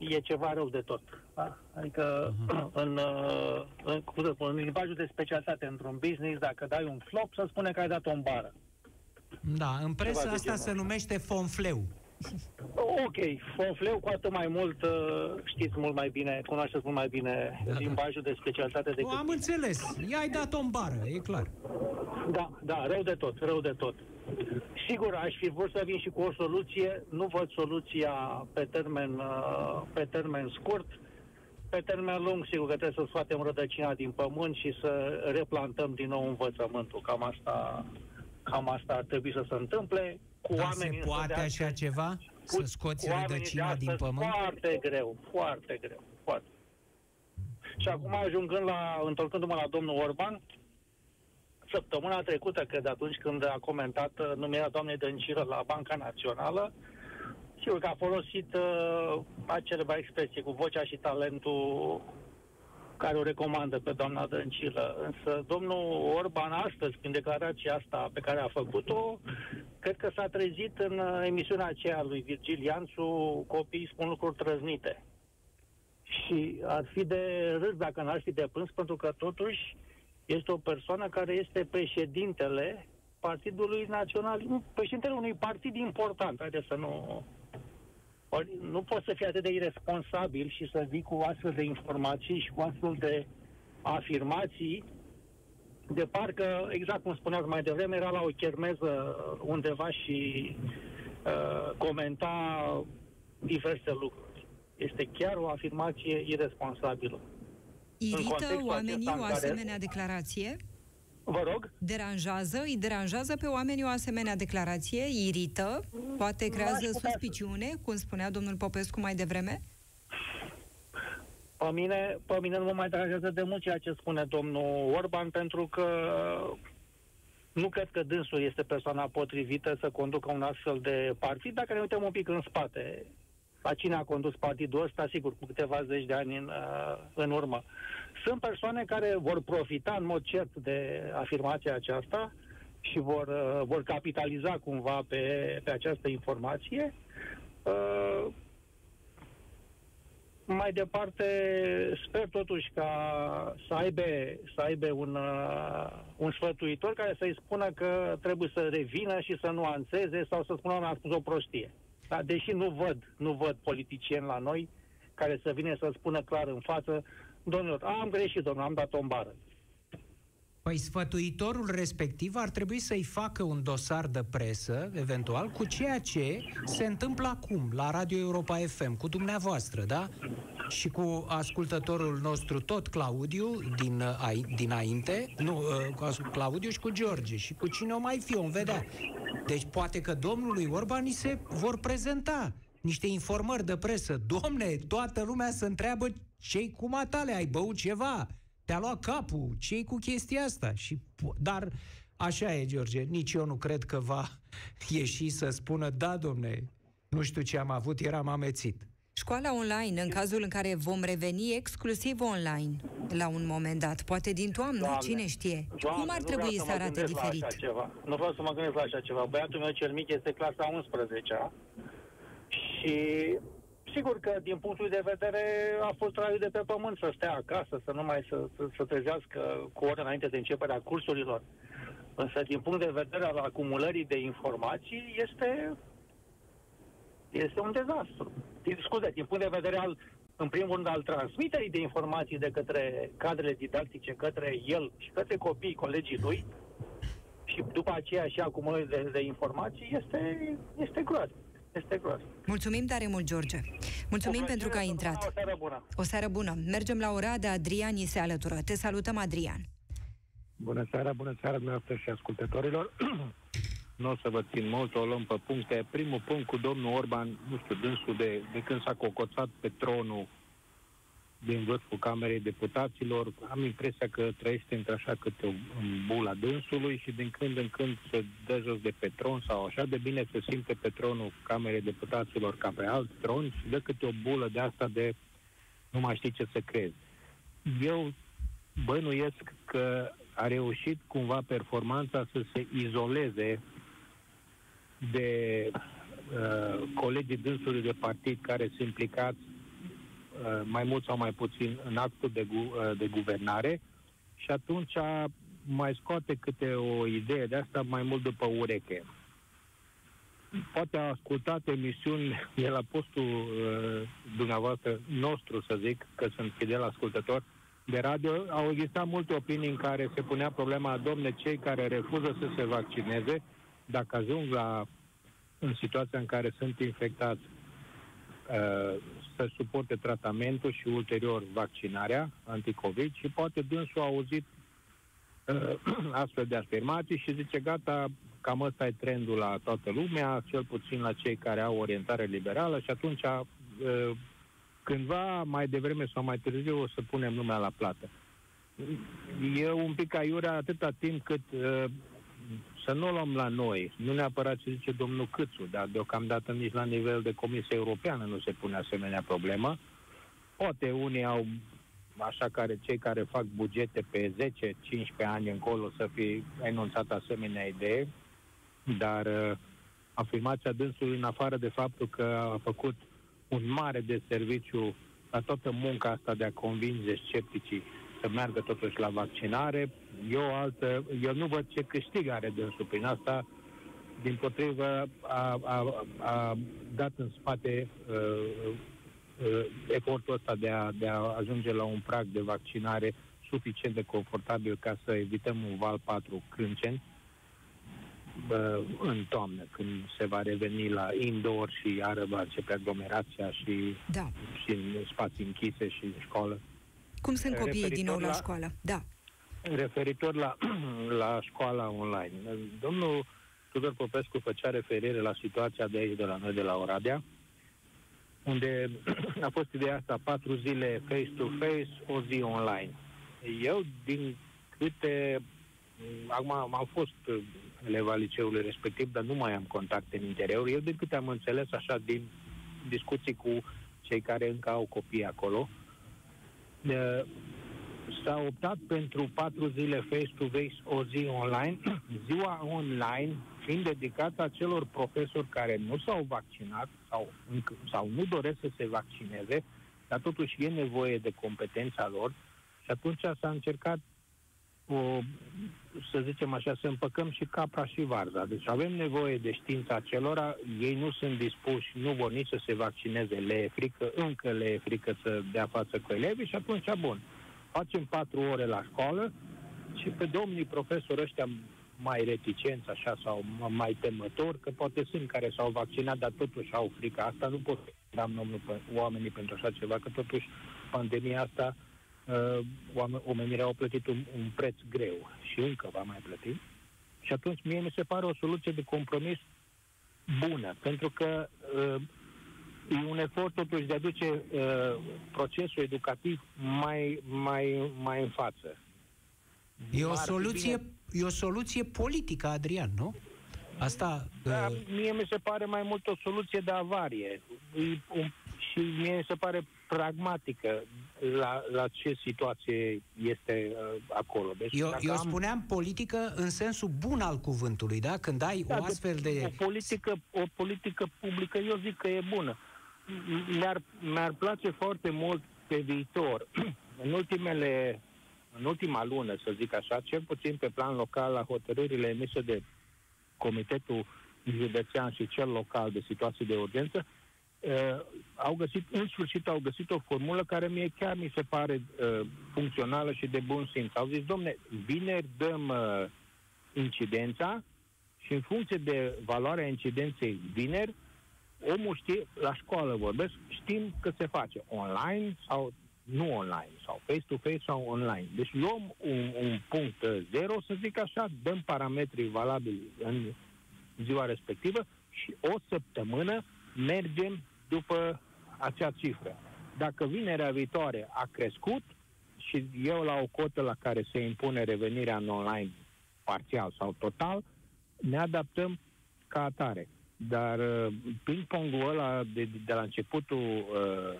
e ceva rău de tot. Da? Adică uh-huh. în, uh, în, în, în limbajul de specialitate într-un business, dacă dai un flop, să spune că ai dat o bară. Da, în presa asta se numește fonfleu. Ok, fonfleu cu atât mai mult, uh, știți mult mai bine, cunoașteți mult mai bine da, limbajul da. de specialitate decât... O, am înțeles, i-ai dat-o în bară, e clar. Da, da, rău de tot, rău de tot. Sigur, aș fi vrut să vin și cu o soluție, nu văd soluția pe termen, uh, pe termen scurt, pe termen lung, sigur că trebuie să scoatem rădăcina din pământ și să replantăm din nou învățământul. Cam asta, cam asta ar trebui să se întâmple. Cu Dar oamenii se poate așa ceva? Să scoți rădăcina din pământ? Foarte greu, foarte greu, foarte. Și acum ajungând la, întorcându-mă la domnul Orban, săptămâna trecută, cred, atunci când a comentat uh, numirea doamnei Dăncilă la Banca Națională, sigur că a folosit uh, aceleba expresie cu vocea și talentul care o recomandă pe doamna Dăncilă. Însă domnul Orban astăzi, prin declarația asta pe care a făcut-o, cred că s-a trezit în uh, emisiunea aceea lui Virgil Ianțu, copiii spun lucruri trăznite. Și ar fi de râs dacă n-ar fi de plâns, pentru că totuși este o persoană care este președintele Partidului Național, președintele unui partid important. Haideți să nu... Nu poți să fii atât de irresponsabil și să vii cu astfel de informații și cu astfel de afirmații de parcă, exact cum spuneați mai devreme, era la o chermeză undeva și uh, comenta diverse lucruri. Este chiar o afirmație irresponsabilă. Irită oamenii o asemenea care... declarație? Vă rog? Deranjează? Îi deranjează pe oamenii o asemenea declarație? Irită? Poate creează suspiciune, cum spunea domnul Popescu mai devreme? Pe mine, pe mine nu mă mai deranjează de mult ceea ce spune domnul Orban, pentru că nu cred că dânsul este persoana potrivită să conducă un astfel de partid. Dacă ne uităm un pic în spate, la cine a condus partidul ăsta, sigur, cu câteva zeci de ani în, uh, în urmă. Sunt persoane care vor profita în mod cert de afirmația aceasta și vor, uh, vor capitaliza cumva pe, pe această informație. Uh, mai departe, sper totuși ca să aibă, să aibă un, uh, un sfătuitor care să-i spună că trebuie să revină și să nuanțeze sau să spună că a spus o prostie. Dar deși nu văd, nu văd politicieni la noi care să vină să spună clar în față, domnilor, am greșit, domnul, am dat o bară. Păi sfătuitorul respectiv ar trebui să-i facă un dosar de presă, eventual, cu ceea ce se întâmplă acum la Radio Europa FM, cu dumneavoastră, da? Și cu ascultătorul nostru tot, Claudiu, din, dinainte, nu, uh, cu Claudiu și cu George, și cu cine o mai fi, o vedea. Deci poate că domnului Orban ni se vor prezenta niște informări de presă. Domne, toată lumea se întreabă ce cu matale, ai băut ceva? Te-a luat capul? ce cu chestia asta? Și, dar așa e, George, nici eu nu cred că va ieși să spună, da, domne, nu știu ce am avut, eram amețit. Școala online, în cazul în care vom reveni exclusiv online la un moment dat, poate din toamnă, Doamne, cine știe. Doamne, Cum ar trebui să, să arate diferit? Ceva. Nu vreau să mă gândesc la așa ceva. Băiatul meu cel mic este clasa 11 și sigur că din punctul de vedere a fost traiul de pe pământ să stea acasă, să nu mai să, să, să trezească cu ore înainte de începerea cursurilor. Însă din punct de vedere al acumulării de informații este este un dezastru. Scuze, din punct de vedere al, în primul rând, al transmiterii de informații de către cadrele didactice, către el și către copiii, colegii lui, și după aceea și acumulării de, de informații, este, este groaznic. Este groaznic. Mulțumim tare mult, George. Mulțumim pentru că ai intrat. O seară bună. O seară bună. Mergem la Oradea. Adrian se alătură. Te salutăm, Adrian. Bună seara, bună seara dumneavoastră și ascultătorilor. nu o să vă țin mult, o luăm pe puncte. Primul punct cu domnul Orban, nu știu, dânsul de, de când s-a cocoțat pe tronul din vârful Camerei Deputaților, am impresia că trăiește între așa câte o bula dânsului și din când în când se dă jos de pe tron sau așa de bine se simte pe tronul Camerei Deputaților ca pe alt tron și dă câte o bulă de asta de nu mai știi ce să crezi. Eu bănuiesc că a reușit cumva performanța să se izoleze de uh, colegii dânsului de partid care sunt implicați uh, mai mult sau mai puțin în actul de, gu- uh, de guvernare și atunci mai scoate câte o idee de asta mai mult după ureche. poate a ascultat emisiuni de la postul uh, dumneavoastră nostru, să zic, că sunt fidel ascultător, de radio, au existat multe opinii în care se punea problema, domne, cei care refuză să se vaccineze, dacă ajung la în situația în care sunt infectați, uh, să suporte tratamentul și ulterior vaccinarea anticovid și poate dânsul a auzit uh, astfel de afirmații și zice, gata, cam ăsta e trendul la toată lumea, cel puțin la cei care au orientare liberală și atunci uh, cândva, mai devreme sau mai târziu, o să punem lumea la plată. E un pic aiurea atâta timp cât uh, să nu o luăm la noi, nu neapărat ce zice domnul Câțu, dar deocamdată nici la nivel de Comisie Europeană nu se pune asemenea problemă. Poate unii au, așa care cei care fac bugete pe 10-15 ani încolo să fi enunțat asemenea idee, dar uh, afirmația dânsului, în afară de faptul că a făcut un mare de serviciu la toată munca asta de a convinge scepticii să meargă totuși la vaccinare. Eu, altă, eu nu văd ce câștig are dânsul prin asta. Din potrivă, a, a, a dat în spate uh, uh, efortul ăsta de a, de a ajunge la un prag de vaccinare suficient de confortabil ca să evităm un val 4 crânceni în toamnă, când se va reveni la indoor și iară va începe aglomerația și, da. și în spații închise și în școală. Cum sunt copiii referitor din nou la, la școală? Da. Referitor la, la școala online. Domnul Tudor Popescu făcea referire la situația de aici, de la noi, de la Oradea, unde a fost ideea asta, patru zile face-to-face, o zi online. Eu, din câte... Acum am fost eleva liceului respectiv, dar nu mai am contacte în interior. Eu, de câte am înțeles așa din discuții cu cei care încă au copii acolo, s-a optat pentru patru zile face-to-face, o zi online, ziua online fiind dedicată acelor profesori care nu s-au vaccinat sau, sau nu doresc să se vaccineze, dar totuși e nevoie de competența lor. Și atunci s-a încercat o, să zicem așa, să împăcăm și capra și varza. Deci avem nevoie de știința acelora, ei nu sunt dispuși, nu vor nici să se vaccineze, le e frică, încă le e frică să dea față cu elevii și atunci, bun, facem patru ore la școală și pe domnii profesori ăștia mai reticenți așa sau mai temători, că poate sunt care s-au vaccinat, dar totuși au frică. Asta nu pot să oamenii pentru așa ceva, că totuși pandemia asta uh, oamenii au plătit un, un preț greu și încă va mai plăti. Și atunci mie mi se pare o soluție de compromis bună, pentru că uh, e un efort totuși de a duce uh, procesul educativ mai, mai, mai în față. E o, soluție, bine... e o soluție politică, Adrian, nu? Asta... Da, uh... mie mi se pare mai mult o soluție de avarie. E un, și mie mi se pare pragmatică la, la ce situație este uh, acolo. Deci, eu eu am... spuneam politică în sensul bun al cuvântului, da? Când ai da, o astfel de... O politică, o politică publică, eu zic că e bună. Mi-ar, mi-ar place foarte mult pe viitor, în ultimele, în ultima lună, să zic așa, cel puțin pe plan local, la hotărârile emise de Comitetul Județean și cel local de situații de urgență, uh, au găsit, în sfârșit au găsit o formulă care mie chiar mi se pare uh, funcțională și de bun simț. Au zis, domne, vineri dăm uh, incidența și în funcție de valoarea incidenței vineri, omul știe, la școală vorbesc, știm că se face online sau nu online, sau face-to-face sau online. Deci luăm un, un punct zero, să zic așa, dăm parametrii valabili în ziua respectivă și o săptămână mergem după acea cifră. Dacă vinerea viitoare a crescut și eu la o cotă la care se impune revenirea în online parțial sau total, ne adaptăm ca atare. Dar uh, ping-pongul ăla de, de la începutul uh,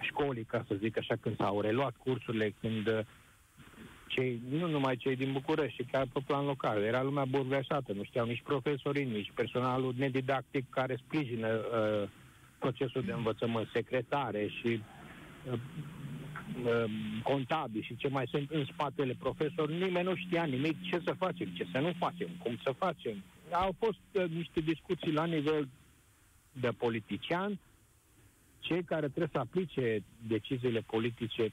școlii, ca să zic așa, când s-au reluat cursurile, când uh, cei, nu numai cei din București, ci chiar pe plan local. Era lumea burveșată, nu știau nici profesorii, nici personalul nedidactic care sprijină uh, procesul de învățământ, secretare și uh, uh, contabili și ce mai sunt în spatele profesor, nimeni nu știa nimic ce să facem, ce să nu facem, cum să facem. au fost uh, niște discuții la nivel de politician, cei care trebuie să aplice deciziile politice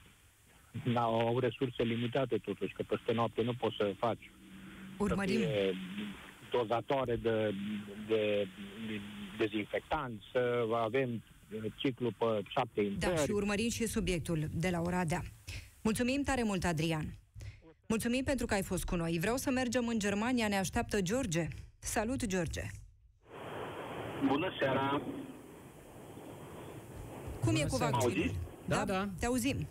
au resurse limitate totuși, că peste noapte nu poți să faci. Urmărim. Să dozatoare de, de, de dezinfectant, să avem ciclu pe șapte intrări. Da, și urmărim și subiectul de la ora de Mulțumim tare mult, Adrian. Mulțumim pentru că ai fost cu noi. Vreau să mergem în Germania, ne așteaptă George. Salut, George! Bună seara! Cum Bună e cu vaccinul? Da, da, da. Te auzim.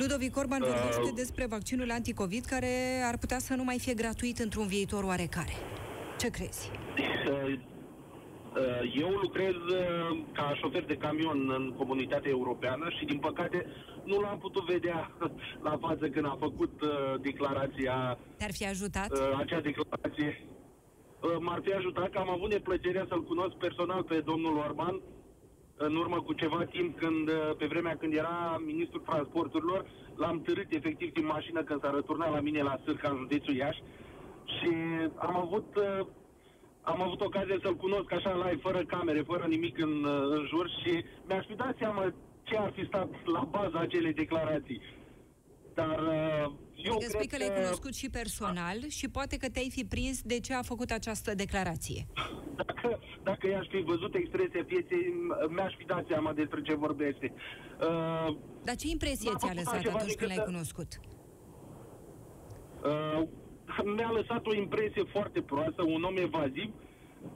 Ludovic Orban vorbește uh, despre vaccinul anticovid care ar putea să nu mai fie gratuit într-un viitor oarecare. Ce crezi? Uh, eu lucrez uh, ca șofer de camion în comunitatea europeană și, din păcate, nu l-am putut vedea la față când a făcut uh, declarația. Te-ar fi ajutat? Uh, acea declarație. Uh, m-ar fi ajutat că am avut neplăcerea să-l cunosc personal pe domnul Orban în urmă cu ceva timp, când, uh, pe vremea când era ministrul transporturilor, l-am târât efectiv din mașină când s-a răturnat la mine la Sârca, în județul Iași, și am avut, uh, am avut ocazia să-l cunosc așa live, fără camere, fără nimic în, uh, în jur și mi-aș fi dat seama ce ar fi stat la baza acelei declarații. Dar eu adică spui că l-ai cunoscut și personal și poate că te-ai fi prins de ce a făcut această declarație. Dacă, dacă i-aș fi văzut expresia pieței, mi-aș fi dat seama despre ce vorbește. Uh, Dar ce impresie ți-a lăsat atunci când l-ai cunoscut? Uh, mi-a lăsat o impresie foarte proastă, un om evaziv,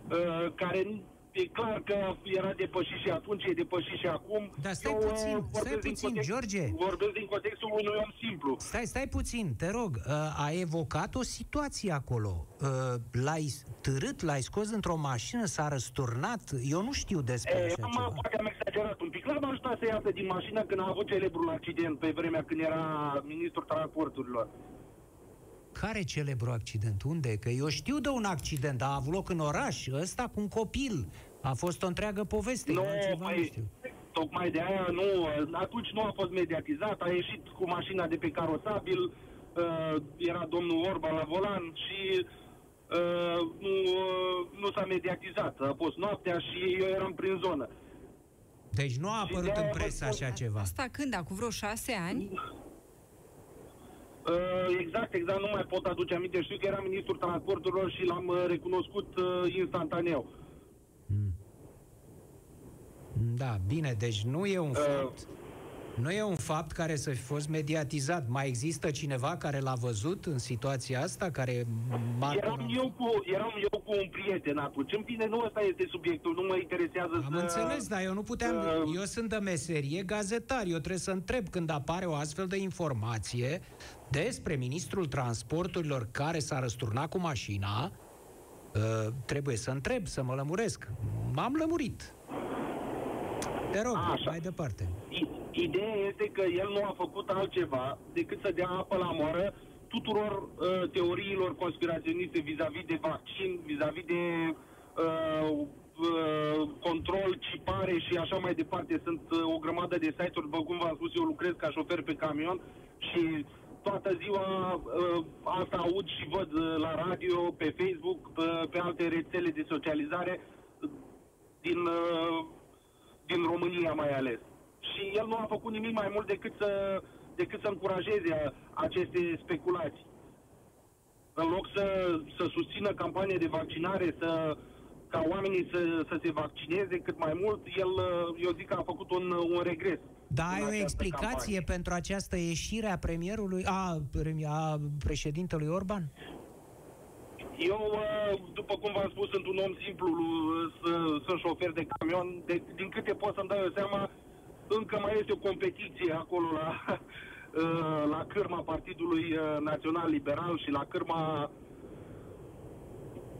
uh, care e clar că era depășit și atunci, e depășit și acum. Dar stai Eu, puțin, uh, stai puțin, context, George. Vorbesc din contextul unui om simplu. Stai, stai puțin, te rog. Uh, a evocat o situație acolo. Uh, l-ai târât, l-ai scos într-o mașină, s-a răsturnat. Eu nu știu despre e, așa am, ceva. Poate am exagerat un pic. L-am ajutat să iasă din mașină când a avut celebrul accident pe vremea când era ministrul transporturilor. Care celebru accident? Unde? Că eu știu de un accident, a avut loc în oraș, ăsta cu un copil. A fost o întreagă poveste, nu, ceva mai, nu știu. Tocmai de aia nu, atunci nu a fost mediatizat, a ieșit cu mașina de pe carosabil, uh, era domnul Orban la volan și uh, nu, uh, nu s-a mediatizat. A fost noaptea și eu eram prin zonă. Deci nu a apărut în presă așa ceva. Asta când? Acum vreo șase ani? Uh, exact, exact, nu mai pot aduce aminte. Știu că era ministrul transporturilor și l-am uh, recunoscut uh, instantaneu. Mm. Da, bine, deci nu e un uh, fapt... Nu e un fapt care să fi fost mediatizat. Mai există cineva care l-a văzut în situația asta, care... Eram eu, cu, eram eu cu un prieten atunci. În fine, nu ăsta este subiectul, nu mă interesează Am să... înțeles, dar eu nu puteam... Uh... Eu sunt de meserie gazetar, eu trebuie să întreb când apare o astfel de informație despre ministrul transporturilor care s-a răsturnat cu mașina, uh, trebuie să întreb, să mă lămuresc. M-am lămurit. Te rog, Așa. mai departe. Ideea este că el nu a făcut altceva decât să dea apă la moară tuturor uh, teoriilor conspiraționiste vis-a-vis de vaccin, vis-a-vis de uh, uh, control, cipare și așa mai departe. Sunt uh, o grămadă de site-uri, după cum v-am spus, eu lucrez ca șofer pe camion și toată ziua uh, asta aud și văd uh, la radio, pe Facebook, pe, pe alte rețele de socializare din, uh, din România mai ales. Și el nu a făcut nimic mai mult decât să, decât să încurajeze aceste speculații. În loc să, să susțină campanie de vaccinare, să, ca oamenii să, să se vaccineze cât mai mult, el, uh, eu zic că a făcut un, un regres. Da, ai o explicație campanie. pentru această ieșire a premierului, a, a președintelui Orban? Eu, uh, după cum v-am spus, sunt un om simplu, uh, sunt șofer de camion, de, din câte pot să-mi dau eu seama, încă mai este o competiție acolo la, uh, la cârma Partidului Național Liberal și la cârma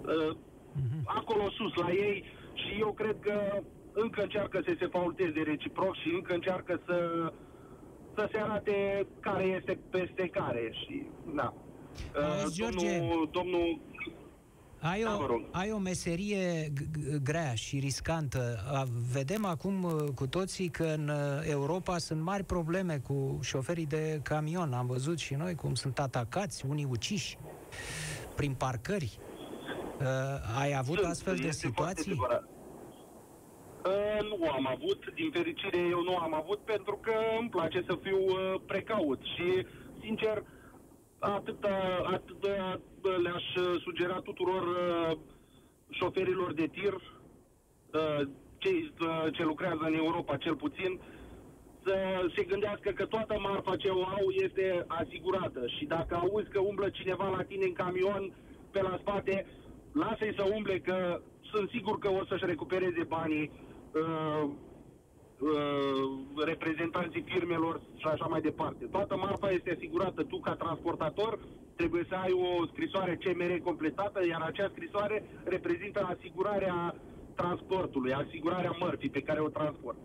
uh-huh. acolo sus la ei și eu cred că încă încearcă să se faulteze reciproc și încă încearcă să, să se arate care este peste care și da. Auzi, George, domnul, domnul ai o, da, ai o meserie grea și riscantă. Vedem acum uh, cu toții că în uh, Europa sunt mari probleme cu șoferii de camion. Am văzut și noi cum sunt atacați, unii uciși prin parcări. Uh, ai avut Sunt, astfel de este foarte situații? adevărat. Uh, nu am avut, din fericire eu nu am avut pentru că îmi place să fiu uh, precaut și, sincer, atât, atât le-aș uh, sugera tuturor uh, șoferilor de tir, uh, cei uh, ce lucrează în Europa cel puțin, să se gândească că toată marfa ce o au este asigurată și dacă auzi că umblă cineva la tine în camion pe la spate, lasă-i să umble că sunt sigur că o să-și recupereze banii uh, uh, reprezentanții firmelor și așa mai departe. Toată marfa este asigurată. Tu, ca transportator, trebuie să ai o scrisoare CMR completată, iar acea scrisoare reprezintă asigurarea transportului, asigurarea mărfii pe care o transport.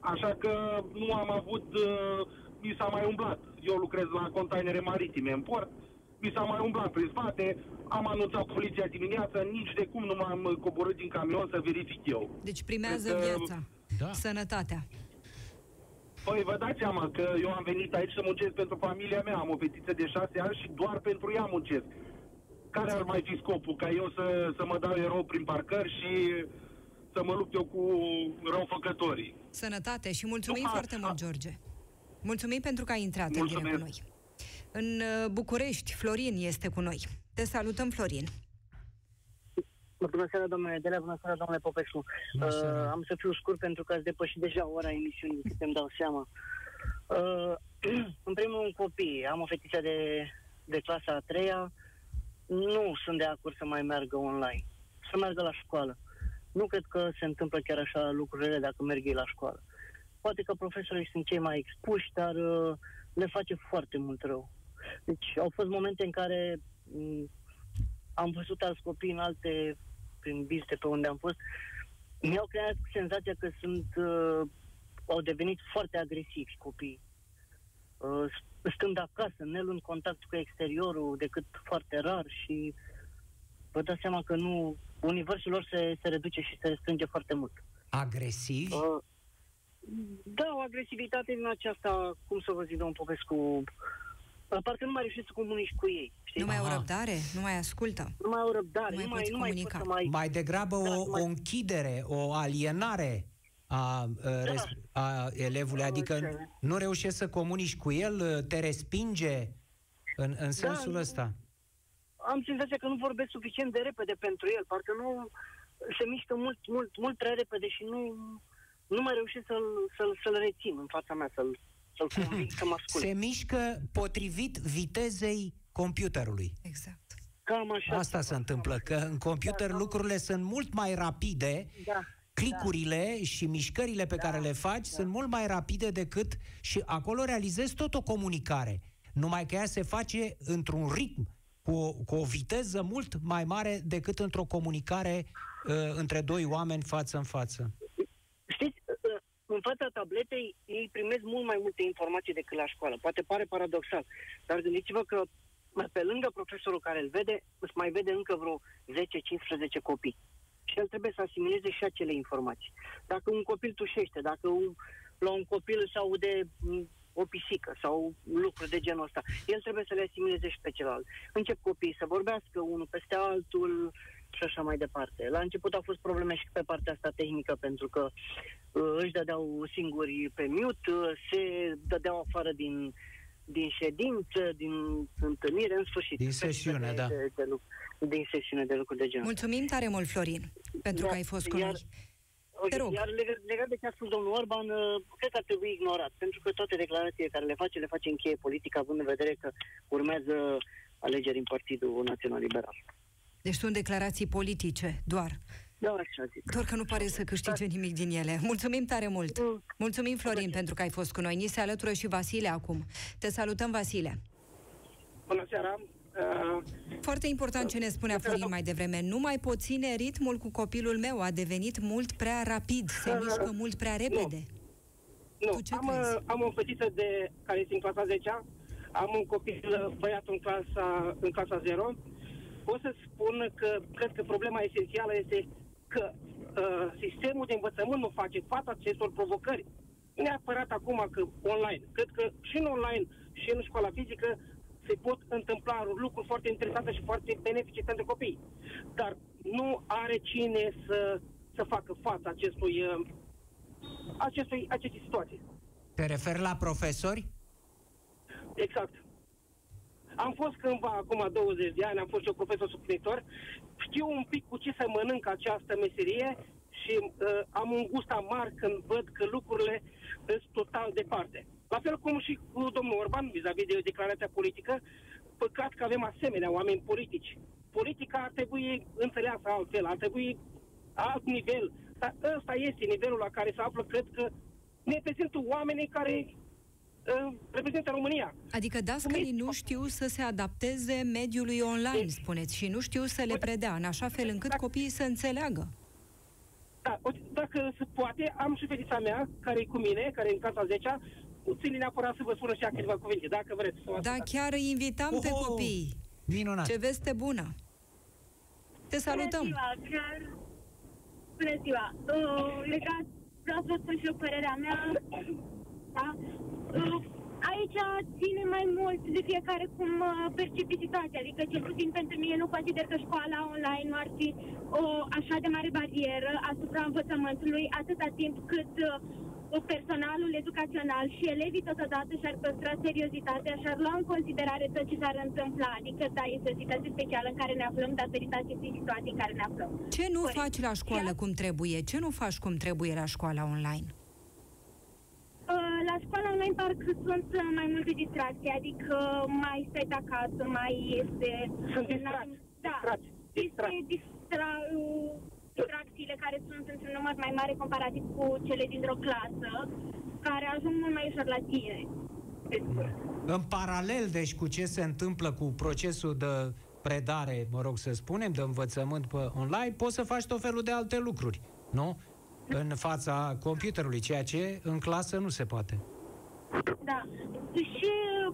Așa că nu am avut, uh, mi s-a mai umblat. Eu lucrez la containere maritime în port, mi s-a mai umblat prin spate, am anunțat poliția dimineața, nici de cum nu m-am coborât din camion să verific eu. Deci primează Cred că- viața, Da. sănătatea. Păi vă dați seama că eu am venit aici să muncesc pentru familia mea, am o fetiță de șase ani și doar pentru ea muncesc. Care ar mai fi scopul? Ca eu să, să mă dau erou prin parcări și să mă lupt eu cu răufăcătorii. Sănătate și mulțumim Nu, foarte a- mult, George. Mulțumim pentru că ai intrat în Mulțumesc. direct cu noi. În uh, București, Florin este cu noi. Te salutăm, Florin. Bună seara, domnule Delea, bună seara, domnule Popescu. Bună seara. Uh, am să fiu scurt pentru că ați depășit deja ora emisiunii, cât îmi dau seama. Uh, în primul rând, copii. Am o fetiță de, de clasa a treia. Nu sunt de acord să mai meargă online. Să meargă la școală. Nu cred că se întâmplă chiar așa lucrurile dacă merg ei la școală. Poate că profesorii sunt cei mai expuși, dar uh, le face foarte mult rău. Deci au fost momente în care m, am văzut alți copii în alte, prin vizite pe unde am fost, mi-au creat senzația că sunt, uh, au devenit foarte agresivi copiii. Uh, stând acasă, ne luând contact cu exteriorul decât foarte rar și vă dați seama că nu, universul lor se, se reduce și se restrânge foarte mult. Agresivi? Uh, da, o agresivitate din aceasta, cum să vă zic, domnul Popescu, uh, parcă nu mai reușesc să comunici cu ei. Știi? Nu mai au Aha. răbdare? Nu mai ascultă? nu mai au răbdare, Nu mai nu mai, poți nu mai comunica. pot să mai... Mai degrabă Da, o, mai- o închidere, o alienare a, a, res, a elevului, adică ce? nu reușești să comunici cu el, te respinge în, în sensul nu. ăsta. am senzația că nu vorbesc suficient de repede pentru el, parcă nu se mișcă mult, mult, mult prea repede și nu, nu mai reușesc să-l, să-l, să-l rețin în fața mea, să-l, să-l conving să mă asculte. Se mișcă potrivit vitezei computerului. Exact. Cam așa. Asta se întâmplă, că în computer Da, lucrurile sunt mult mai rapide, Da. clicurile și mișcările pe care le faci sunt mult mai rapide decât și acolo realizezi tot o comunicare. Numai că ea se face într-un ritm, cu o, cu o viteză mult mai mare decât într-o comunicare uh, între doi oameni față în față. Știți, uh, în fața tabletei ei primesc mult mai multe informații decât la școală. Poate pare paradoxal, dar gândiți-vă că pe lângă profesorul care îl vede, îți mai vede încă vreo 10-15 copii. Și el trebuie să asimileze și acele informații. Dacă un copil tușește, dacă un, la un copil se aude m, o pisică sau lucruri de genul ăsta, el trebuie să le asimileze și pe celălalt. Încep copiii să vorbească unul peste altul și așa mai departe. La început au fost probleme și pe partea asta tehnică, pentru că uh, își dădeau singuri pe mute, uh, se dădeau afară din, din ședință, din întâlnire, în sfârșit. Din sesiune, de, da. De, de, lucru- din sesiune de lucruri de genul. Mulțumim tare mult, Florin, pentru că Iar- ai fost cu iar- noi. Ok, Te rog. Iar legat, legat de ce a spus domnul Orban, uh, cred că ar trebui ignorat, pentru că toate declarațiile care le face, le face în cheie politică, având în vedere că urmează alegeri în Partidul Național Liberal. Deci sunt declarații politice, doar. Da, așa zic. Doar că nu pare să câștige nimic din ele. Mulțumim tare mult! Mm. Mulțumim, Florin, pentru că ai fost cu noi. Ni se alătură și Vasile acum. Te salutăm, Vasile. Bună seara! Uh, Foarte important ce ne spunea Florin mai devreme. Nu mai pot ține ritmul cu copilul meu. A devenit mult prea rapid. Se Uh, mișcă mult prea repede. nu, Tu ce am, crezi? uh, am o fetiță de, care este în clasa 10 am un copil uh, băiat în clasa, în clasa 0. Pot să spun că cred că problema esențială este că uh, sistemul de învățământ nu face față acestor provocări. Neapărat acum că online. Cred că și în online și în școala fizică se pot întâmpla lucruri foarte interesante și foarte benefice pentru copii. Dar nu are cine să, să facă față acestui, uh, acestui, acestei situații. Te referi la profesori? Exact. Am fost cândva, acum 20 de ani, am fost eu profesor suplinitor, știu un pic cu ce să mănânc această meserie și uh, am un gust amar când văd că lucrurile sunt total departe. La fel cum și cu domnul Orban, vis-a-vis de declarația politică, păcat că avem asemenea oameni politici. Politica ar trebui înțeleasă altfel, ar trebui alt nivel. Dar ăsta este nivelul la care se află, cred că ne prezintă oamenii care uh, reprezintă România. Adică dascălii nu știu să se adapteze mediului online, spuneți, și nu știu să le predea, în așa fel încât copiii să înțeleagă. Da, dacă se poate, am și fetița mea, care e cu mine, care e în clasa 10 ține neapărat să vă spună și ea câteva cuvinte, dacă vreți să Da, chiar îi invitam Oho! pe copii. Minunat. Ce veste bună. Te salutăm. Bună ziua, chiar... Bună ziua. Uh, legat, vreau să spun și eu părerea mea. Da? Uh, aici ține mai mult de fiecare cum uh, percepi situația. Adică, cel puțin pentru mine, nu consider că școala online nu ar fi o așa de mare barieră asupra învățământului, atâta timp cât uh, personalul educațional și elevii totodată și-ar păstra seriozitatea și ar lua în considerare tot ce s-ar întâmpla. Adică, da, este o situație specială în care ne aflăm datorită acestei situații în care ne aflăm. Ce nu Corect. faci la școală cum trebuie? Ce nu faci cum trebuie la școala online? Uh, la școala online parcă sunt mai multe distracții, adică mai stai acasă, mai este... Sunt distracții. Da, distracții. Este distra distracțiile care sunt într-un număr mai mare comparativ cu cele dintr-o clasă, care ajung mult mai ușor la tine. În paralel, deci, cu ce se întâmplă cu procesul de predare, mă rog să spunem, de învățământ pe online, poți să faci tot felul de alte lucruri, nu? În fața computerului, ceea ce în clasă nu se poate. Da. Și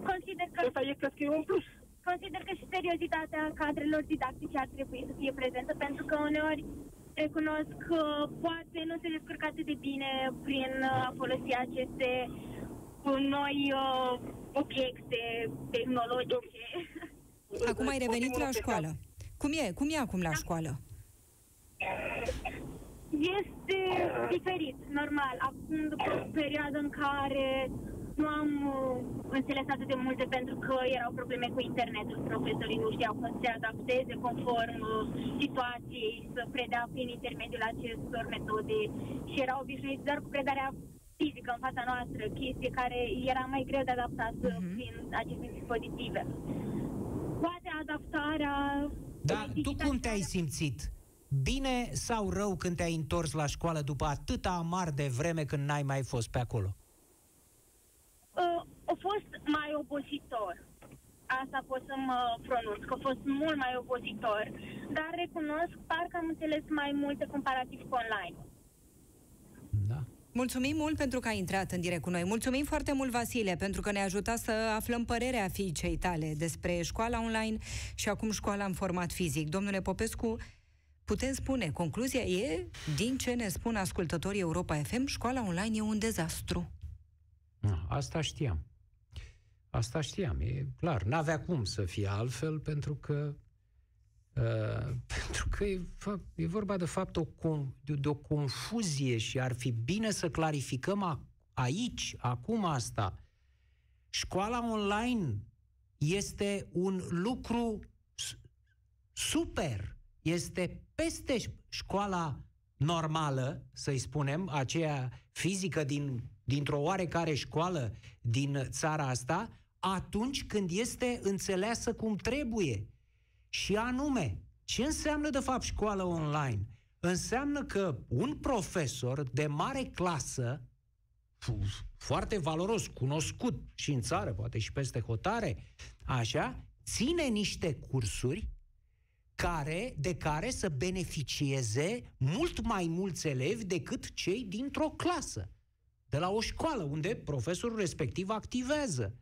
consider că... Asta e, cred că e un plus. Consider că și seriozitatea cadrelor didactice ar trebui să fie prezentă, pentru că uneori recunosc că poate nu se descurcă atât de bine prin a folosi aceste noi uh, obiecte tehnologice. Acum ai revenit la școală. Cum e? Cum e acum la școală? Este diferit, normal. Acum, după o perioadă în care nu am uh, înțeles atât de multe pentru că erau probleme cu internetul. Profesorii nu știau cum se adapteze conform uh, situației, să predea prin intermediul acestor metode și erau obișnuiți doar cu predarea fizică în fața noastră, chestie care era mai greu de adaptat uh-huh. prin aceste dispozitive. Poate adaptarea... Da, tu cum te-ai simțit? Bine sau rău când te-ai întors la școală după atâta amar de vreme când n-ai mai fost pe acolo? Uh, a fost mai obositor. Asta pot să mă pronunț, că a fost mult mai obositor, dar recunosc, parcă am înțeles mai multe comparativ cu online. Da. Mulțumim mult pentru că ai intrat în direct cu noi. Mulțumim foarte mult, Vasile, pentru că ne-a ajutat să aflăm părerea fiicei tale despre școala online și acum școala în format fizic. Domnule Popescu, putem spune, concluzia e, din ce ne spun ascultătorii Europa FM, școala online e un dezastru. Asta știam. Asta știam, e clar. N-avea cum să fie altfel, pentru că Uh, pentru că e, e vorba de fapt o, de, de o confuzie și ar fi bine să clarificăm a, aici, acum asta. Școala online este un lucru super, este peste școala normală, să-i spunem, aceea fizică din dintr-o oarecare școală din țara asta, atunci când este înțeleasă cum trebuie. Și anume, ce înseamnă de fapt școală online? Înseamnă că un profesor de mare clasă, foarte valoros, cunoscut și în țară, poate și peste hotare, așa, ține niște cursuri care, de care să beneficieze mult mai mulți elevi decât cei dintr-o clasă de la o școală unde profesorul respectiv activează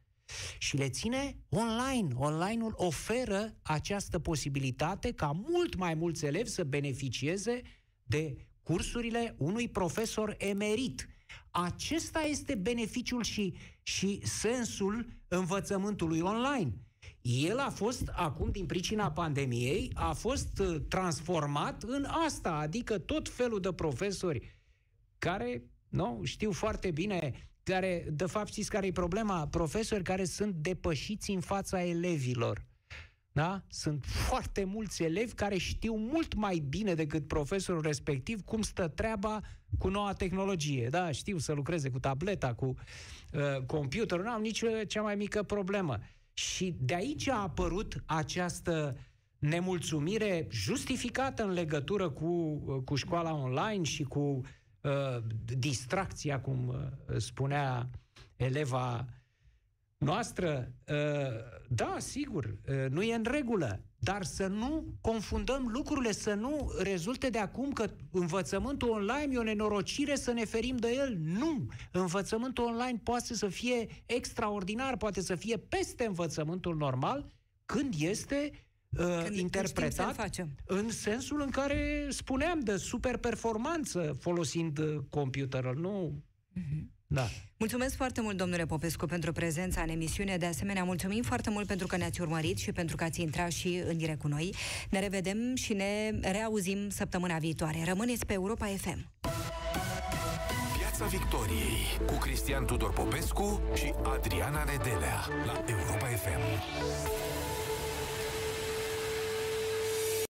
și le ține online. Online-ul oferă această posibilitate ca mult mai mulți elevi să beneficieze de cursurile unui profesor emerit. Acesta este beneficiul și, și sensul învățământului online. El a fost, acum, din pricina pandemiei, a fost uh, transformat în asta, adică tot felul de profesori care, nu, știu foarte bine, care, de fapt, știți care e problema? Profesori care sunt depășiți în fața elevilor. Da? Sunt foarte mulți elevi care știu mult mai bine decât profesorul respectiv cum stă treaba cu noua tehnologie. Da, știu să lucreze cu tableta, cu uh, computerul, nu am nici cea mai mică problemă. Și de aici a apărut această nemulțumire justificată în legătură cu, uh, cu școala online și cu uh, distracția, cum uh, spunea eleva noastră, uh, da, sigur, uh, nu e în regulă, dar să nu confundăm lucrurile, să nu rezulte de acum că învățământul online e o nenorocire să ne ferim de el. Nu! Învățământul online poate să fie extraordinar, poate să fie peste învățământul normal când este uh, când interpretat în sensul în care spuneam de super performanță folosind uh, computerul. Nu... Uh-huh. Da. Mulțumesc foarte mult, domnule Popescu, pentru prezența în emisiune. De asemenea, mulțumim foarte mult pentru că ne-ați urmărit și pentru că ați intrat și în direct cu noi. Ne revedem și ne reauzim săptămâna viitoare. Rămâneți pe Europa FM. Piața Victoriei cu Cristian Tudor Popescu și Adriana Nedelea la Europa FM.